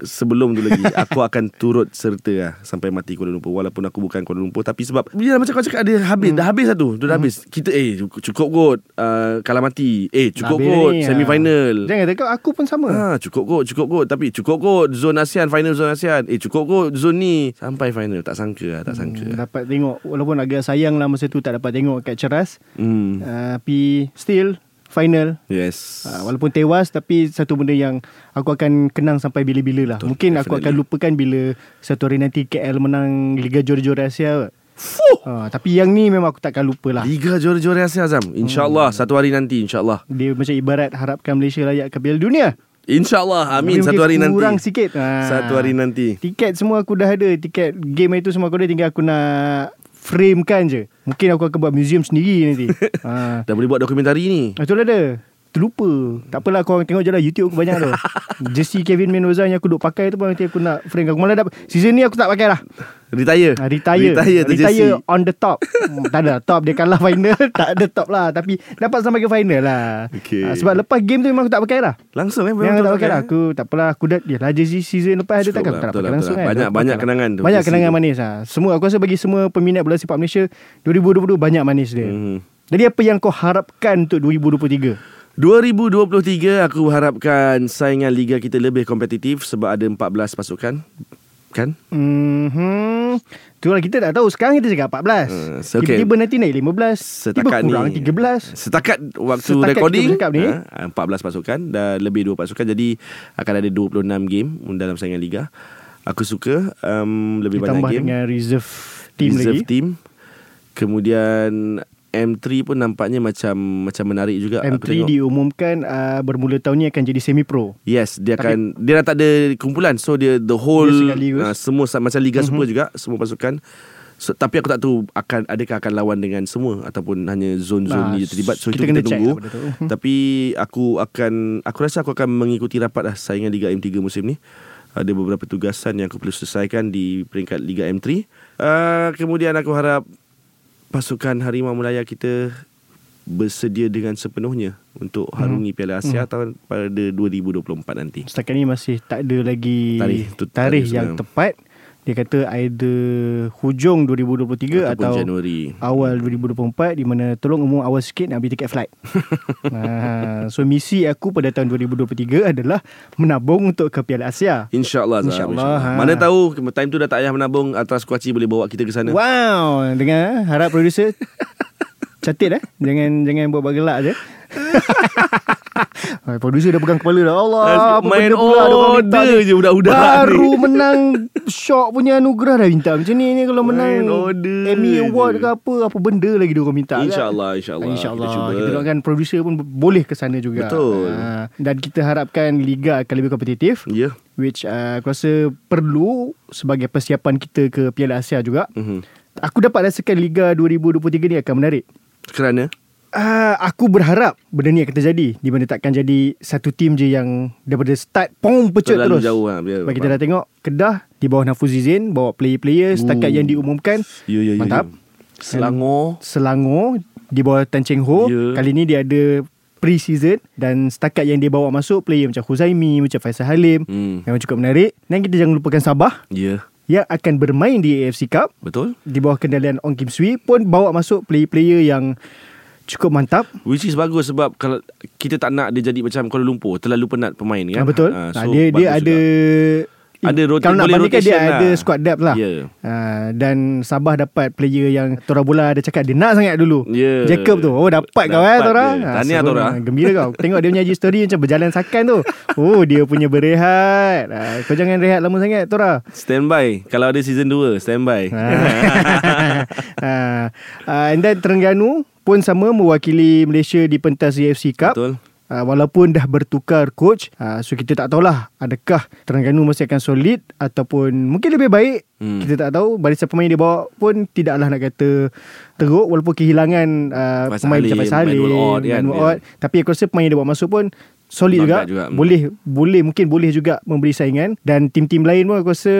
Sebelum tu lagi [LAUGHS] aku akan turut serta lah sampai mati Kuala Lumpur walaupun aku bukan Kuala Lumpur tapi sebab bila macam kau cakap dia habis hmm. dah habis satu tu dah habis kita eh cukup kot uh, kalah mati eh cukup Habis kot ni, ha. semi-final Jangan cakap aku pun sama Ha, cukup kot, cukup kot. Tapi cukup kot zone ASEAN, final zone ASEAN. Eh, cukup kot zone ni. Sampai final. Tak sangka lah, tak sangka. Hmm, Dapat tengok Walaupun agak sayang lah Masa tu tak dapat tengok Kat Ceras Hmm. uh, Tapi Still Final Yes. uh, Walaupun tewas Tapi satu benda yang Aku akan kenang Sampai bila-bila lah Betul, Mungkin aku definitely. akan lupakan Bila Satu hari nanti KL menang Liga Juara-Juara Asia Fuh. uh, Tapi yang ni Memang aku takkan lupa lah Liga juara-juara Asia Azam. InsyaAllah Hmm. satu hari nanti insyaAllah. Dia macam ibarat Harapkan Malaysia layak ke Piala Dunia InsyaAllah. Amin Tapi satu hari mungkin nanti. Kurang sikit Ah. Satu hari nanti. Tiket semua aku dah ada Tiket game itu semua aku ada Tinggal aku nak Framekan je Mungkin aku akan buat museum sendiri nanti [LAUGHS] ha. Dah boleh buat dokumentari ni. Betul ada Terlupa. Tak apalah korang tengok je lah YouTube aku banyak tu. [LAUGHS] Jersey Kevin Mendoza Yang aku duk pakai tu pun Nanti aku nak frame. Aku malah dapat Season ni aku tak pakai lah. Retire. ha, Retire. Retire tu jersey. Retire on the top. Hmm, Tak ada top Dia kalah final. [LAUGHS] Tak ada top lah Tapi dapat sampai ke final lah. Okay. ha, Sebab lepas game tu Memang aku tak pakai lah. Langsung eh. Yang tak pakai lah. Aku tak apalah Aku dah Dia lah jersey season lepas ada takkan lah, Tak betul pakai lah, langsung lah. kan. Banyak- banyak kenangan lah. tu, Banyak kenangan manis lah. Semua aku rasa bagi semua Peminat bola sepak Malaysia 2022 banyak manis dia. Mhm. Jadi apa yang kau harapkan Untuk 2023 2023 aku harapkan saingan liga kita lebih kompetitif sebab ada 14 pasukan. Kan? Hmm, Itulah kita tak tahu Sekarang kita cakap 14 Uh, so okay. Tiba-tiba nanti naik 15 Setakat Tiba kurang ni 13 Setakat waktu Setakat recording kita ni. ha, 14 pasukan dah lebih 2 pasukan jadi akan ada 26 game dalam saingan liga. Aku suka um, lebih banyak Ditambah game. dengan reserve team reserve lagi team. Kemudian M3 pun nampaknya macam macam menarik juga aku M3 tengok. diumumkan uh, Bermula tahun ni akan jadi semi-pro Yes, dia akan dia dah tak ada kumpulan. So dia the whole Dia uh, semua macam liga Mhm. super juga, semua pasukan. So, tapi aku tak tahu akan adakah akan lawan dengan semua ataupun hanya zone-zone Nah, ni terlibat. So kita itu kena kita tunggu. lah. Mhm. Tapi aku akan aku rasa aku akan mengikuti rapat lah saingan Liga M3 musim ni. Ada beberapa tugasan yang aku perlu selesaikan di peringkat Liga M3. Uh, kemudian aku harap pasukan Harimau Melaya kita bersedia dengan sepenuhnya untuk harungi Piala Asia Hmm. tahun pada 2024 nanti. Setakat ni masih tak ada lagi Tarikh tarikh tarikh yang sebenarnya. tepat. Dia kata either hujung 2023 Ataupun atau Januari. awal 2024 di mana tolong umum awal sikit nak beli tiket flight. [LAUGHS] ha, so misi aku pada tahun 2023 adalah menabung untuk ke Piala Asia. InsyaAllah Zam, InsyaAllah, ha. Mana tahu Time tu dah tak payah menabung Atas kuaci boleh bawa kita ke sana Wow, dengar eh? harap producer [LAUGHS] catit eh. Jangan jangan buat bergelak je. [LAUGHS] [LAUGHS] Hai, producer dah pegang kepala dah. Allah, apa Main benda pula ada order je budak-budak Baru ni. [LAUGHS] menang Shock punya anugerah dah minta Macam ni ni kalau menang Main order Emmy je. Award ke apa Apa benda lagi dia orang minta kan? InsyaAllah InsyaAllah InsyaAllah Kita Kita, doakan producer pun boleh ke sana juga Betul. ha, Dan kita harapkan Liga akan lebih kompetitif Ya Which uh, aku rasa perlu Sebagai persiapan kita ke Piala Asia juga Mhm. Aku dapat rasakan Liga 2023 ni akan menarik Kerana Uh, aku berharap benda ni akan terjadi di mana takkan jadi satu tim je yang daripada start pom pecut Terlalu terus. jauh lah, biar- Bagi kita dah tengok Kedah di bawah Nafuzizin bawa player-player setakat Ooh. yang diumumkan. Ya ya ya Mantap. ya. Selangor Selangor di bawah Tan Cheng Ho. Ya. Kali ni dia ada pre-season dan setakat yang dia bawa masuk player macam Khuzaimi, macam Faisal Halim Hmm. memang cukup menarik. Dan kita jangan lupakan Sabah Ya yang akan bermain di AFC Cup Betul di bawah kendalian Ong Kim Swee pun bawa masuk player-player yang cukup mantap. Which is bagus sebab kalau kita tak nak dia jadi macam Kuala Lumpur terlalu penat pemain kan. Ah, betul. Ah, Ah, dia dia ada juga. Ada rotate- Kalau nak bandingkan dia rotation ada lah. squad depth lah Ya. uh, Dan Sabah dapat player yang Tora Bola ada cakap Dia nak sangat dulu Ya. Jacob tu Oh dapat, kau eh Dapat Tora. Ah, Tahniah. Tora. [LAUGHS] Gembira kau Tengok dia punya IG story Macam berjalan sakan tu [LAUGHS] Oh dia punya berehat uh, Kau jangan rehat lama sangat Tora Stand by Kalau ada season 2 Stand by Ah. [LAUGHS] Ah, ah, And then Terengganu pun sama mewakili Malaysia di pentas AFC Cup. Betul Uh, walaupun dah bertukar coach uh, So kita tak tahulah Adakah Terengganu masih akan solid Ataupun mungkin lebih baik Hmm. Kita tak tahu Barisan pemain dia bawa pun Tidaklah nak kata Teruk Walaupun kehilangan uh, Pemain macam Faisal Halim Manuel Ott kan, ya. Ott. Tapi aku rasa pemain dia bawa masuk pun Solid juga, juga. Hmm. Boleh Boleh Mungkin boleh juga Memberi saingan Dan tim-tim lain pun aku rasa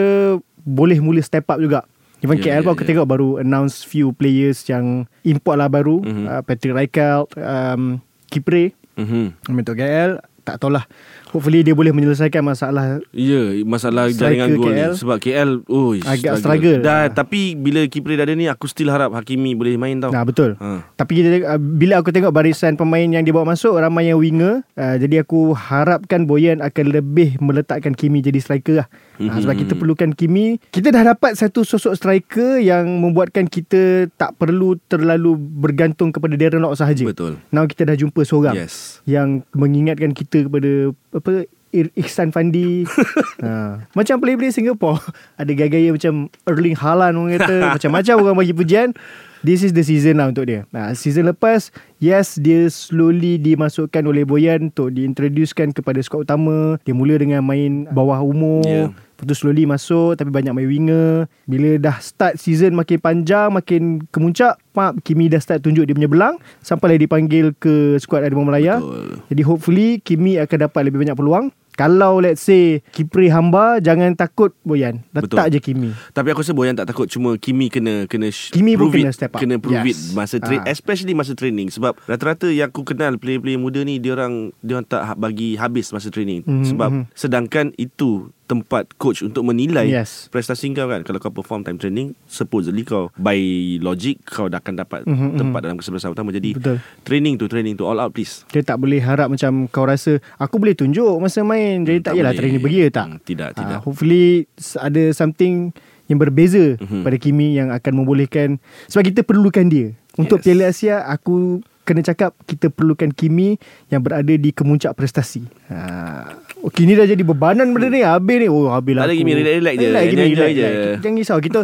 Boleh mula step up juga Even Ya, KL pun ya, aku ya. tengok baru announce few players yang import lah baru Mhm. uh, Patrick Reichelt um, Kipre Mhm. untuk KL tak tahulah hopefully dia boleh menyelesaikan masalah Ya, masalah Striker jaringan gol ni sebab KL oh Agak struggle. Dah Ah. tapi bila Kipre dah ada ni aku still harap Hakimi boleh main tau. Nah betul. Ha. Tapi bila aku tengok barisan pemain yang dia bawa masuk ramai yang winger, uh, jadi aku harapkan Boyan akan lebih meletakkan Kimi jadi striker lah. Mm-hmm. Uh, sebab kita perlukan Kimi. Kita dah dapat satu sosok striker yang membuatkan kita tak perlu terlalu bergantung kepada Darren Lock sahaja. Betul. Now kita dah jumpa seorang Yes. yang mengingatkan kita kepada apa Ihsan Fandi. [LAUGHS] Ha. Macam player-player Singapore. [LAUGHS] Ada gaya-gaya macam Erling Haaland orang kata. [LAUGHS] Macam-macam orang bagi pujian. This is the season lah untuk dia. Nah, Season lepas Yes dia slowly dimasukkan oleh Boyan Untuk diintroducekan kepada squad utama. Dia mula dengan main bawah umur. Yeah. Lepas tu slowly masuk Tapi banyak main winger Bila dah start season makin panjang Makin kemuncak Pak Kimi dah start tunjuk dia punya belang Sampailah dipanggil ke skuad Harimau Melaya Betul. jadi hopefully Kimi akan dapat lebih banyak peluang. Kalau let's say Kipri hamba jangan takut Boyan. Letak Betul. je Kimi. Tapi aku rasa Boyan tak takut Cuma Kimi kena kena Kimi pun prove kena it, step up. Kena prove Yes. it Masa train Ah. Especially masa training Sebab rata-rata yang aku kenal Player-player muda ni Dia orang Dia orang tak ha- bagi habis masa training Mhm, Sebab mhm. Sedangkan itu tempat coach untuk menilai Yes. prestasi kau kan kalau kau perform time training supposedly kau by logic kau dah akan dapat Mhm, tempat dalam kesebelasan utama jadi Betul. training tu training tu all out please Dia tak boleh harap macam kau rasa aku boleh tunjuk masa main. Jadi tak, tak yalah boleh. training begia tak? Hmm, tidak, Ah, tidak. hopefully s- ada something yang berbeza Mhm. pada Kimi yang akan membolehkan sebab kita perlukan dia. Untuk Yes. Piala Asia aku kena cakap kita perlukan Kimi yang berada di kemuncak prestasi. Ha. Oh, kini dah jadi bebanan benda ni. Habis ni. Oh, habis lah Tak. Kimi, relax-relax je. Relax, Kimi, relax, je. relax. Jangan risau. Kita,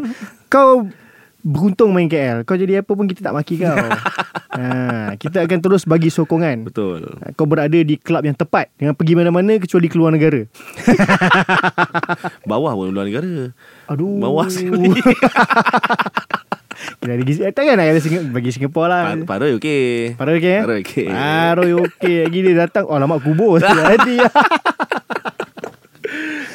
kau beruntung main KL. Kau jadi apa pun kita tak maki kau. [LAUGHS] ha, kita akan terus bagi sokongan. betul Kau berada di kelab yang tepat Dengan pergi mana-mana Kecuali keluar negara [LAUGHS] bawah pun luar negara Aduh bawah sekali [LAUGHS] Kita ada gizi Takkan nak bagi Singapura lah Pa- Paroi okey Paroi okey eh? Paroi okey. Paroi okey Lagi dia datang Oh lama kubur Hati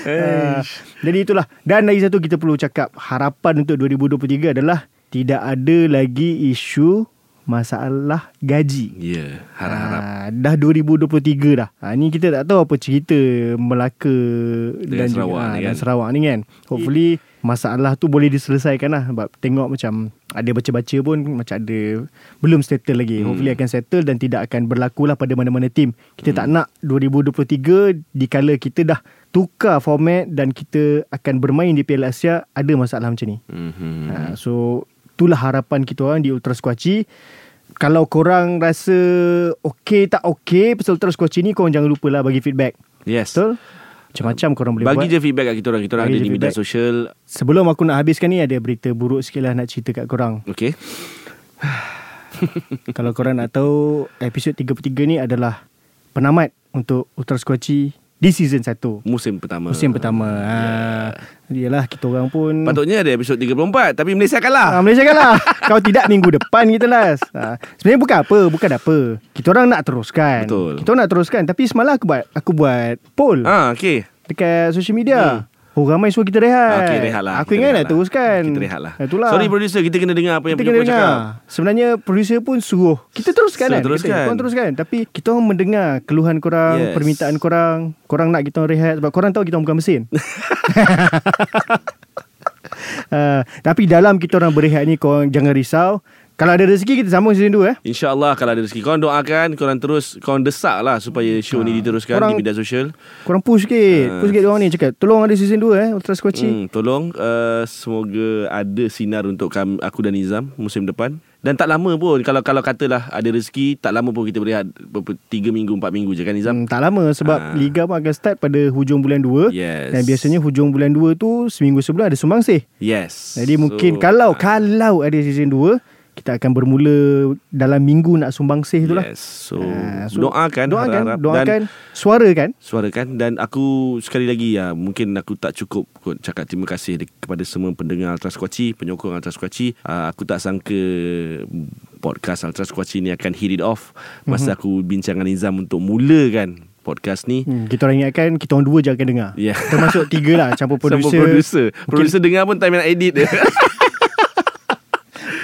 Uh, [LAUGHS] [LAUGHS] jadi itulah Dan lagi satu kita perlu cakap Harapan untuk 2023 adalah Tidak ada lagi isu Masalah gaji Ya Harap-harap Ah, dah 2023 dah. Ha, ni kita tak tahu apa cerita Melaka Dengan dan Sarawak juga, ni ah, kan. dan Sarawak ni kan. Hopefully masalah tu boleh diselesaikan lah sebab tengok macam ada baca-baca pun macam ada belum settle lagi. Hmm. Hopefully akan settle dan tidak akan berlaku lah pada mana-mana tim. Kita hmm. tak nak 2023 dikala kita dah tukar format dan kita akan bermain di Piala Asia ada masalah macam ni. mm-hmm. Ha, so itulah harapan kita orang di Ultra Squatchy. Kalau korang rasa okey tak okey pasal Ultra Squatchy ni korang jangan lupa lah bagi feedback. Yes Betul? Macam-macam korang boleh Bagi buat. je feedback kat kita orang Kita orang Bagi ada di media sosial Sebelum aku nak habiskan ni ada berita buruk sikit lah nak cerita kat korang. Okay [SIGHS] Kalau korang nak tahu episod 33 ni adalah penamat untuk Ultra Squatchy di season 1. Musim pertama Musim pertama. Ha, Yalah kita orang pun Patutnya ada episod 34 Tapi Malaysia kalah Ah, Malaysia kalah. [LAUGHS] Kau tidak minggu depan kita last. Ah, sebenarnya bukan apa, bukan apa. Kita orang nak teruskan. Betul. Kita orang nak teruskan tapi semalam aku buat aku buat poll Ah, okay dekat social media. Oh ramai suruh kita rehat. Okay rehat lah Aku Kita ingat nak lah. teruskan. Kita rehat lah Itulah. Sorry producer Kita kena dengar Apa yang kita kena dengar. cakap Sebenarnya producer pun suruh kita teruskan Suruh kan. teruskan. Kita, korang teruskan. Tapi kita orang mendengar keluhan korang, Yes. permintaan korang. Korang nak kita rehat sebab korang tahu kita bukan mesin. Uh, [LAUGHS] [LAUGHS] tapi dalam kita orang berehat ni korang jangan risau Kalau ada rezeki kita sambung season 2 eh. InsyaAllah kalau ada rezeki Korang doakan Korang terus Korang desak lah Supaya show ni diteruskan Korang- Di media sosial Korang push sikit. Push sikit orang ni cakap tolong ada season 2 eh Ultra Squatchy. hmm, Tolong uh, Semoga ada sinar untuk kami, aku dan Nizam Musim depan Dan tak lama pun Kalau kalau katalah Ada rezeki Tak lama pun kita berehat berapa, Tiga minggu Empat minggu je kan Nizam Hmm, tak lama sebab Ah. liga pun akan start pada hujung bulan 2 Yes. dan biasanya hujung bulan 2 tu seminggu sebelum ada sumbangsih. Yes Jadi mungkin kalau kalau ada season 2 kita akan bermula dalam minggu nak sumbangsih tu lah. Yes So, Ah, so, Doakan doakan, doakan, Dan suarakan. suarakan Dan aku sekali lagi ya Mungkin aku tak cukup kot Cakap terima kasih Kepada semua pendengar Ultra Squatchy Penyokong Ultra Squatchy uh, Aku tak sangka Podcast Ultra Squatchy ni akan hit it off Masa aku bincang dengan Nizam Untuk mulakan podcast ni Hmm, kita orang ingatkan kita orang dua je akan dengar. Ya. Termasuk tiga lah campur [LAUGHS] producer. producer Producer dengar pun time nak edit dia [LAUGHS]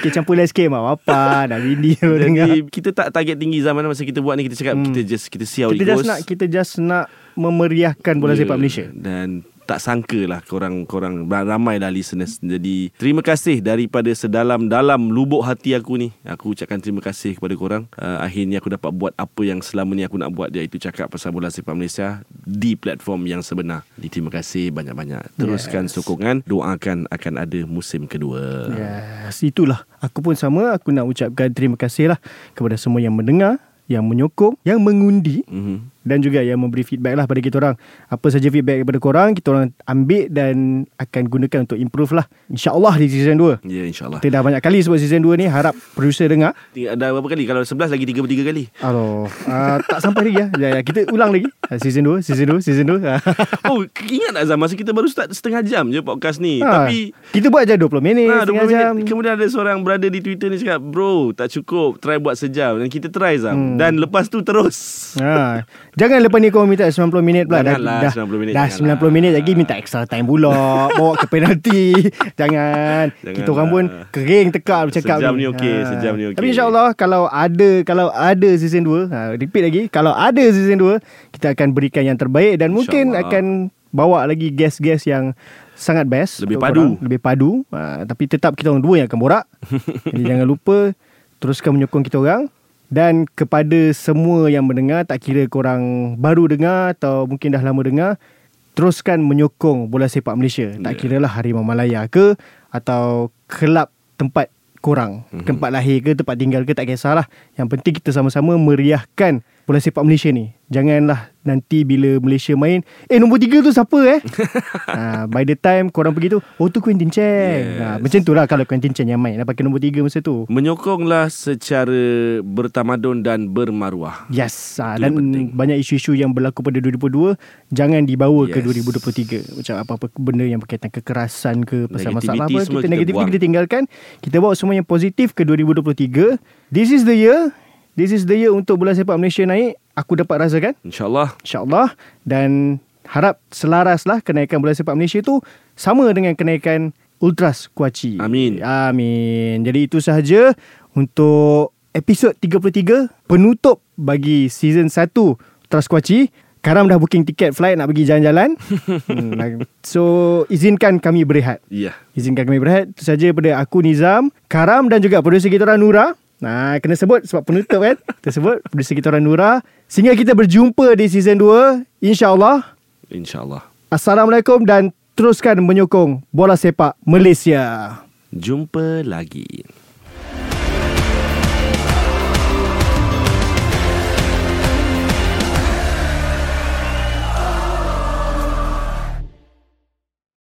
Kita campur last game lah. Apa dah Windy tu dengar. Kita tak target tinggi zaman masa kita buat ni Kita cakap kita just Kita how Kita it just nak kita just nak memeriahkan bola Ya, sepak Malaysia. Dan tak sangka lah korang korang ramai lah listeners. Jadi terima kasih daripada sedalam-dalam lubuk hati aku ni. Aku ucapkan terima kasih kepada korang. Uh, akhirnya aku dapat buat apa yang selama ni aku nak buat iaitu cakap pasal bola sepak Malaysia di platform yang sebenar. Jadi terima kasih banyak-banyak. Teruskan Yes. sokongan, doakan akan ada musim kedua. Yes, itulah. Aku pun sama. Aku nak ucapkan terima kasih lah kepada semua yang mendengar, yang menyokong, yang mengundi Mm-hmm. Dan juga yang memberi feedback lah pada kita orang. Apa saja feedback daripada korang, kita orang ambil dan akan gunakan untuk improve lah. InsyaAllah di season 2. Ya insyaAllah. Kita dah banyak kali sebut season 2 ni. Harap producer dengar. Ada berapa kali? Kalau 11 lagi 3 kali. Aduh, uh, tak sampai lagi ya. ya. ya. Kita ulang lagi. Uh, season 2, season 2, season 2. [LAUGHS] oh, ingat tak Zam masa kita baru start setengah jam je podcast ni. Ha, Tapi kita buat je 20 minit, Ha, setengah 20 minit. jam. Kemudian ada seorang brother di Twitter ni cakap, "Bro, tak cukup. Try buat sejam." Dan kita try Zam. Hmm. Dan lepas tu terus. Ha. Jangan lepas ni kau minta 90 minit pula Janganlah, dah, 90 minit, Dah janganlah. 90 minit lagi minta extra time pula [LAUGHS] Bawa ke penalti Jangan Kita orang pun Janganlah. kering tekak bercakap Sejam ni okey, sejam ni okey. Tapi insyaAllah Kalau ada Kalau ada season 2 ha, Repeat lagi Kalau ada season 2 Kita akan berikan yang terbaik Dan mungkin akan Bawa lagi guest-guest yang Sangat best Lebih padu. korang. Lebih padu ha, Tapi tetap kita orang dua yang akan borak [LAUGHS] Jadi jangan lupa Teruskan menyokong kita orang dan kepada semua yang mendengar Tak kira korang baru dengar Atau mungkin dah lama dengar Teruskan menyokong bola sepak Malaysia Tak Ya. kira lah Harimau Malaya ke Atau kelab tempat korang Mhm. Tempat lahir ke Tempat tinggal ke Tak kisahlah Yang penting kita sama-sama meriahkan bola sepak Malaysia ni Janganlah nanti bila Malaysia main Eh nombor tiga tu siapa eh ha, [LAUGHS] By the time korang pergi tu Oh tu Quentin Cheng Yes. ha, Macam tu lah kalau Quentin Cheng yang main Dah pakai nombor tiga masa tu Menyokonglah secara bertamadun dan bermaruah. Yes ha, Itu Dan penting. banyak isu-isu yang berlaku pada 2022 Jangan dibawa yes. ke Yes. 2023 Macam apa-apa benda yang berkaitan kekerasan ke Pasal Negativity masalah apa Kita kita negatif kita tinggalkan Kita bawa semua yang positif ke 2023 This is the year This is the year untuk bola sepak Malaysia naik. Aku dapat rasakan InsyaAllah. InsyaAllah. Dan harap selaraslah kenaikan bola sepak Malaysia tu Sama dengan kenaikan Ultras Kuaci Amin. Amin. Jadi itu sahaja Untuk episod 33 Penutup bagi season 1 Ultras Kuaci Karam dah booking tiket flight nak pergi jalan-jalan. [LAUGHS] Hmm, So izinkan kami berehat. Ya. Izinkan kami berehat. Itu sahaja daripada aku Nizam. Karam dan juga produser kita Nura Nah, kena sebut sebab penutup kan [LAUGHS] Kita sebut produser kita orang Nura Sehingga kita berjumpa di season 2 InsyaAllah InsyaAllah. Assalamualaikum dan teruskan menyokong bola sepak Malaysia Jumpa lagi.